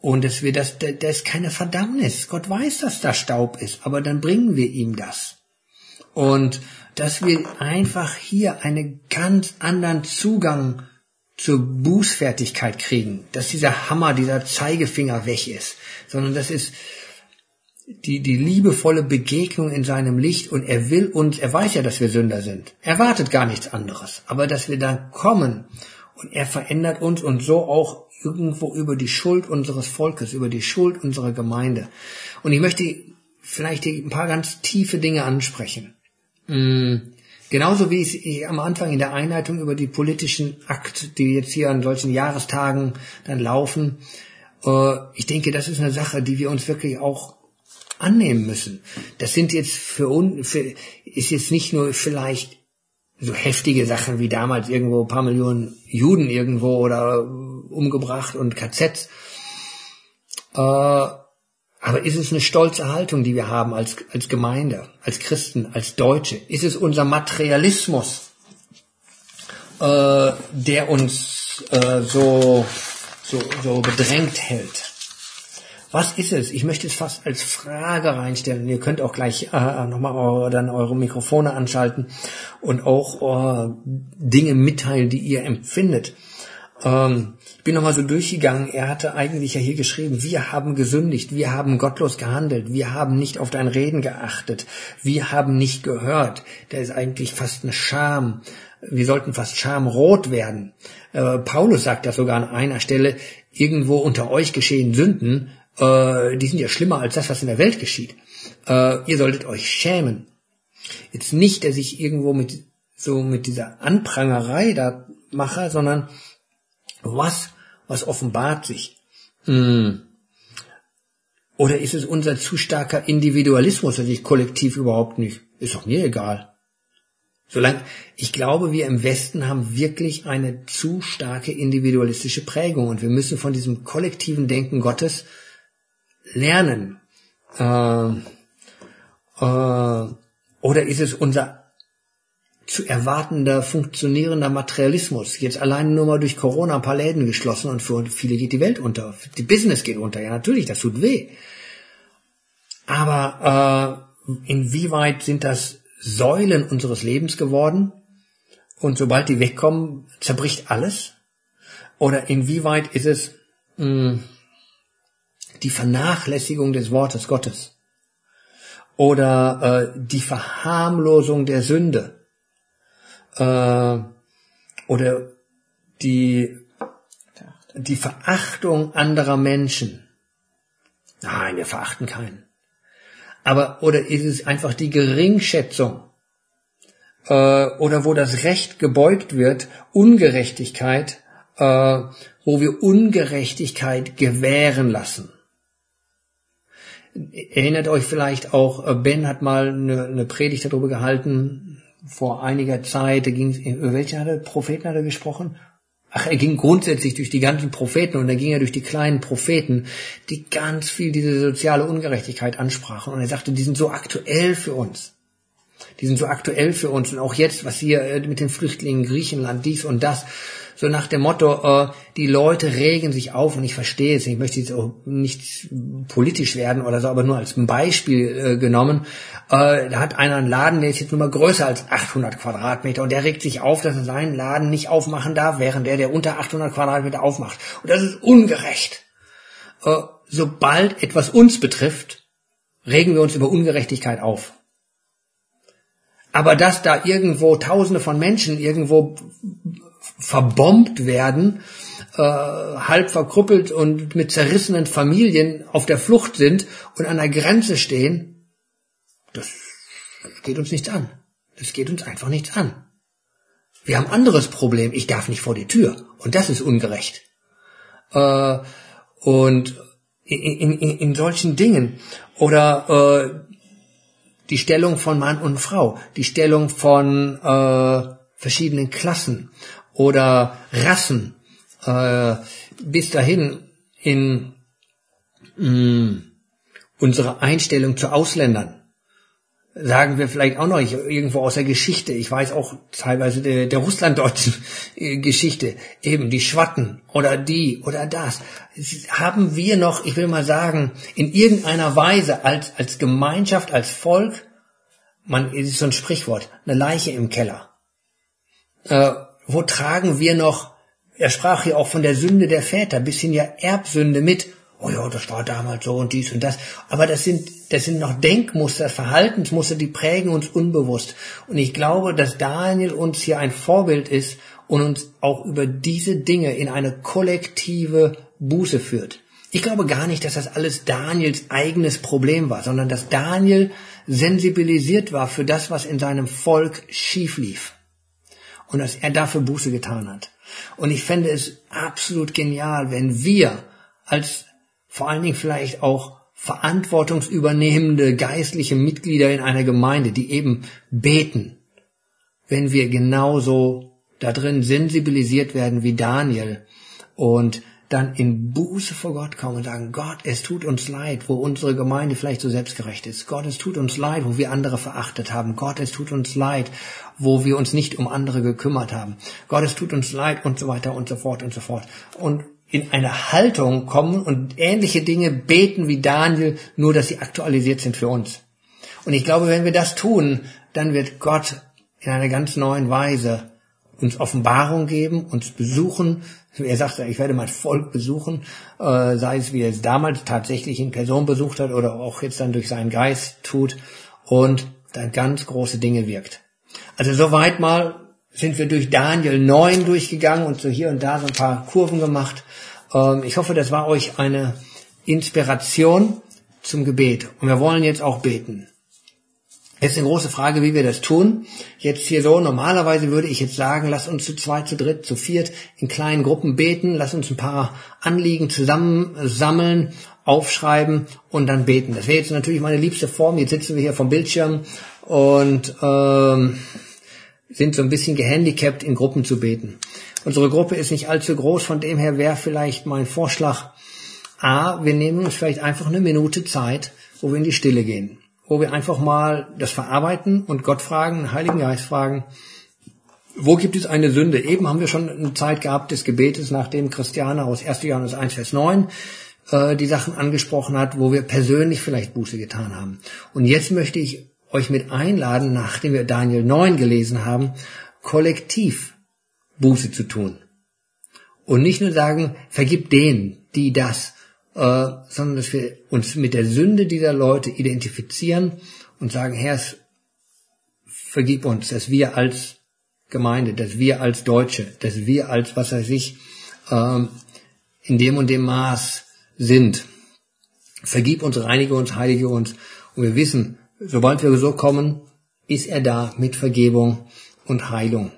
Und dass wir das, da, da ist keine Verdammnis. Gott weiß, dass da Staub ist, aber dann bringen wir ihm das. Und dass wir einfach hier einen ganz anderen Zugang zur Bußfertigkeit kriegen, dass dieser Hammer, dieser Zeigefinger weg ist, sondern das ist die, die liebevolle Begegnung in seinem Licht und er will uns, er weiß ja, dass wir Sünder sind. Er wartet gar nichts anderes. Aber dass wir dann kommen und er verändert uns und so auch irgendwo über die Schuld unseres Volkes, über die Schuld unserer Gemeinde. Und ich möchte vielleicht ein paar ganz tiefe Dinge ansprechen. Mm, genauso wie ich am Anfang in der Einleitung über die politischen Akt, die jetzt hier an solchen Jahrestagen dann laufen, äh, ich denke, das ist eine Sache, die wir uns wirklich auch annehmen müssen. Das sind jetzt für uns, für, ist jetzt nicht nur vielleicht so heftige Sachen wie damals irgendwo ein paar Millionen Juden irgendwo oder umgebracht und KZs. Äh, Aber ist es eine stolze Haltung, die wir haben als, als Gemeinde, als Christen, als Deutsche? Ist es unser Materialismus, äh, der uns äh, so, so, so bedrängt hält? Was ist es? Ich möchte es fast als Frage reinstellen. Ihr könnt auch gleich äh, nochmal eure, dann eure Mikrofone anschalten und auch äh, Dinge mitteilen, die ihr empfindet. Ähm, bin nochmal so durchgegangen. Er hatte eigentlich ja hier geschrieben, wir haben gesündigt, wir haben gottlos gehandelt, wir haben nicht auf dein Reden geachtet, wir haben nicht gehört. Da ist eigentlich fast eine Scham. Wir sollten fast schamrot werden. Äh, Paulus sagt das sogar an einer Stelle, irgendwo unter euch geschehen Sünden, äh, die sind ja schlimmer als das, was in der Welt geschieht. Äh, ihr solltet euch schämen. Jetzt nicht, dass ich irgendwo mit so mit dieser Anprangerei da mache, sondern was, was offenbart sich? Hm. Oder ist es unser zu starker Individualismus, dass ich kollektiv überhaupt nicht? Ist doch mir egal. Solange, ich glaube, wir im Westen haben wirklich eine zu starke individualistische Prägung und wir müssen von diesem kollektiven Denken Gottes lernen. Äh, äh, oder ist es unser zu erwartender, funktionierender Materialismus. Jetzt allein nur mal durch Corona ein paar Läden geschlossen und für viele geht die Welt unter. Die Business geht unter. Ja, natürlich, das tut weh. Aber äh, inwieweit sind das Säulen unseres Lebens geworden? Und sobald die wegkommen, zerbricht alles? Oder inwieweit ist es mh, hm, die Vernachlässigung des Wortes Gottes? Oder äh, die Verharmlosung der Sünde? Äh, oder die, die Verachtung anderer Menschen. Nein, wir verachten keinen. Aber, oder ist es einfach die Geringschätzung? Äh, oder wo das Recht gebeugt wird, Ungerechtigkeit, äh, wo wir Ungerechtigkeit gewähren lassen. Erinnert euch vielleicht auch, äh, Ben hat mal eine, eine Predigt darüber gehalten, vor einiger Zeit, da ging über welche hat er, Propheten hat er gesprochen? Ach, er ging grundsätzlich durch die ganzen Propheten und dann ging er durch die kleinen Propheten, die ganz viel diese soziale Ungerechtigkeit ansprachen. Und er sagte, die sind so aktuell für uns. Die sind so aktuell für uns. Und auch jetzt, was hier äh, mit den Flüchtlingen, Griechenland, dies und das, so nach dem Motto, äh, die Leute regen sich auf und ich verstehe es, ich möchte jetzt auch nicht politisch werden oder so, aber nur als Beispiel äh, genommen, äh, da hat einer einen Laden, der ist jetzt nur mal größer als 800 Quadratmeter und der regt sich auf, dass er seinen Laden nicht aufmachen darf, während der, der unter 800 Quadratmeter aufmacht. Und das ist ungerecht. Äh, sobald etwas uns betrifft, regen wir uns über Ungerechtigkeit auf. Aber dass da irgendwo Tausende von Menschen irgendwo verbombt werden, äh, halb verkrüppelt und mit zerrissenen Familien auf der Flucht sind und an der Grenze stehen, das geht uns nichts an. Das geht uns einfach nichts an. Wir haben anderes Problem. Ich darf nicht vor die Tür. Und das ist ungerecht. Äh, und in, in, in solchen Dingen. Oder äh, die Stellung von Mann und Frau. Die Stellung von äh, verschiedenen Klassen oder Rassen äh, bis dahin in mh, mm, unsere Einstellung zu Ausländern. Sagen wir vielleicht auch noch irgendwo aus der Geschichte. Ich weiß auch teilweise der, der russlanddeutschen äh, Geschichte. Eben die Schwatten oder die oder das. Haben wir noch, ich will mal sagen, in irgendeiner Weise als, als Gemeinschaft, als Volk, man, ist so ein Sprichwort, eine Leiche im Keller. Äh, wo tragen wir noch, er sprach hier auch von der Sünde der Väter, bisschen ja Erbsünde mit. Oh ja, das war damals so und dies und das. Aber das sind, das sind noch Denkmuster, Verhaltensmuster, die prägen uns unbewusst. Und ich glaube, dass Daniel uns hier ein Vorbild ist und uns auch über diese Dinge in eine kollektive Buße führt. Ich glaube gar nicht, dass das alles Daniels eigenes Problem war, sondern dass Daniel sensibilisiert war für das, was in seinem Volk schief lief und dass er dafür Buße getan hat. Und ich fände es absolut genial, wenn wir als vor allen Dingen vielleicht auch verantwortungsübernehmende geistliche Mitglieder in einer Gemeinde, die eben beten, wenn wir genauso da drin sensibilisiert werden wie Daniel und dann in Buße vor Gott kommen und sagen, Gott, es tut uns leid, wo unsere Gemeinde vielleicht so selbstgerecht ist. Gott, es tut uns leid, wo wir andere verachtet haben. Gott, es tut uns leid, wo wir uns nicht um andere gekümmert haben. Gott, es tut uns leid und so weiter und so fort und so fort. Und in eine Haltung kommen und ähnliche Dinge beten wie Daniel, nur dass sie aktualisiert sind für uns. Und ich glaube, wenn wir das tun, dann wird Gott in einer ganz neuen Weise uns Offenbarung geben, uns besuchen. Er sagte, ich werde mein Volk besuchen, äh, sei es wie er es damals tatsächlich in Person besucht hat oder auch jetzt dann durch seinen Geist tut und dann ganz große Dinge wirkt. Also soweit mal sind wir durch Daniel 9 durchgegangen und so hier und da so ein paar Kurven gemacht. Ähm, ich hoffe, das war euch eine Inspiration zum Gebet. Und wir wollen jetzt auch beten. Jetzt eine große Frage, wie wir das tun. Jetzt hier so, normalerweise würde ich jetzt sagen, lass uns zu zweit, zu dritt, zu viert in kleinen Gruppen beten, lass uns ein paar Anliegen zusammensammeln, aufschreiben und dann beten. Das wäre jetzt natürlich meine liebste Form. Jetzt sitzen wir hier vom Bildschirm und ähm, sind so ein bisschen gehandicapt, in Gruppen zu beten. Unsere Gruppe ist nicht allzu groß, von dem her wäre vielleicht mein Vorschlag, A, wir nehmen uns vielleicht einfach eine Minute Zeit, wo wir in die Stille gehen wo wir einfach mal das verarbeiten und Gott fragen, den Heiligen Geist fragen, wo gibt es eine Sünde? Eben haben wir schon eine Zeit gehabt des Gebetes, nachdem Christiane aus 1. Johannes 1, Vers 9 äh, die Sachen angesprochen hat, wo wir persönlich vielleicht Buße getan haben. Und jetzt möchte ich euch mit einladen, nachdem wir Daniel 9 gelesen haben, kollektiv Buße zu tun. Und nicht nur sagen, vergib denen, die das, äh, sondern dass wir uns mit der Sünde dieser Leute identifizieren und sagen, Herr, vergib uns, dass wir als Gemeinde, dass wir als Deutsche, dass wir als, was weiß ich, äh, in dem und dem Maß sind. Vergib uns, reinige uns, heilige uns. Und wir wissen, sobald wir so kommen, ist er da mit Vergebung und Heilung.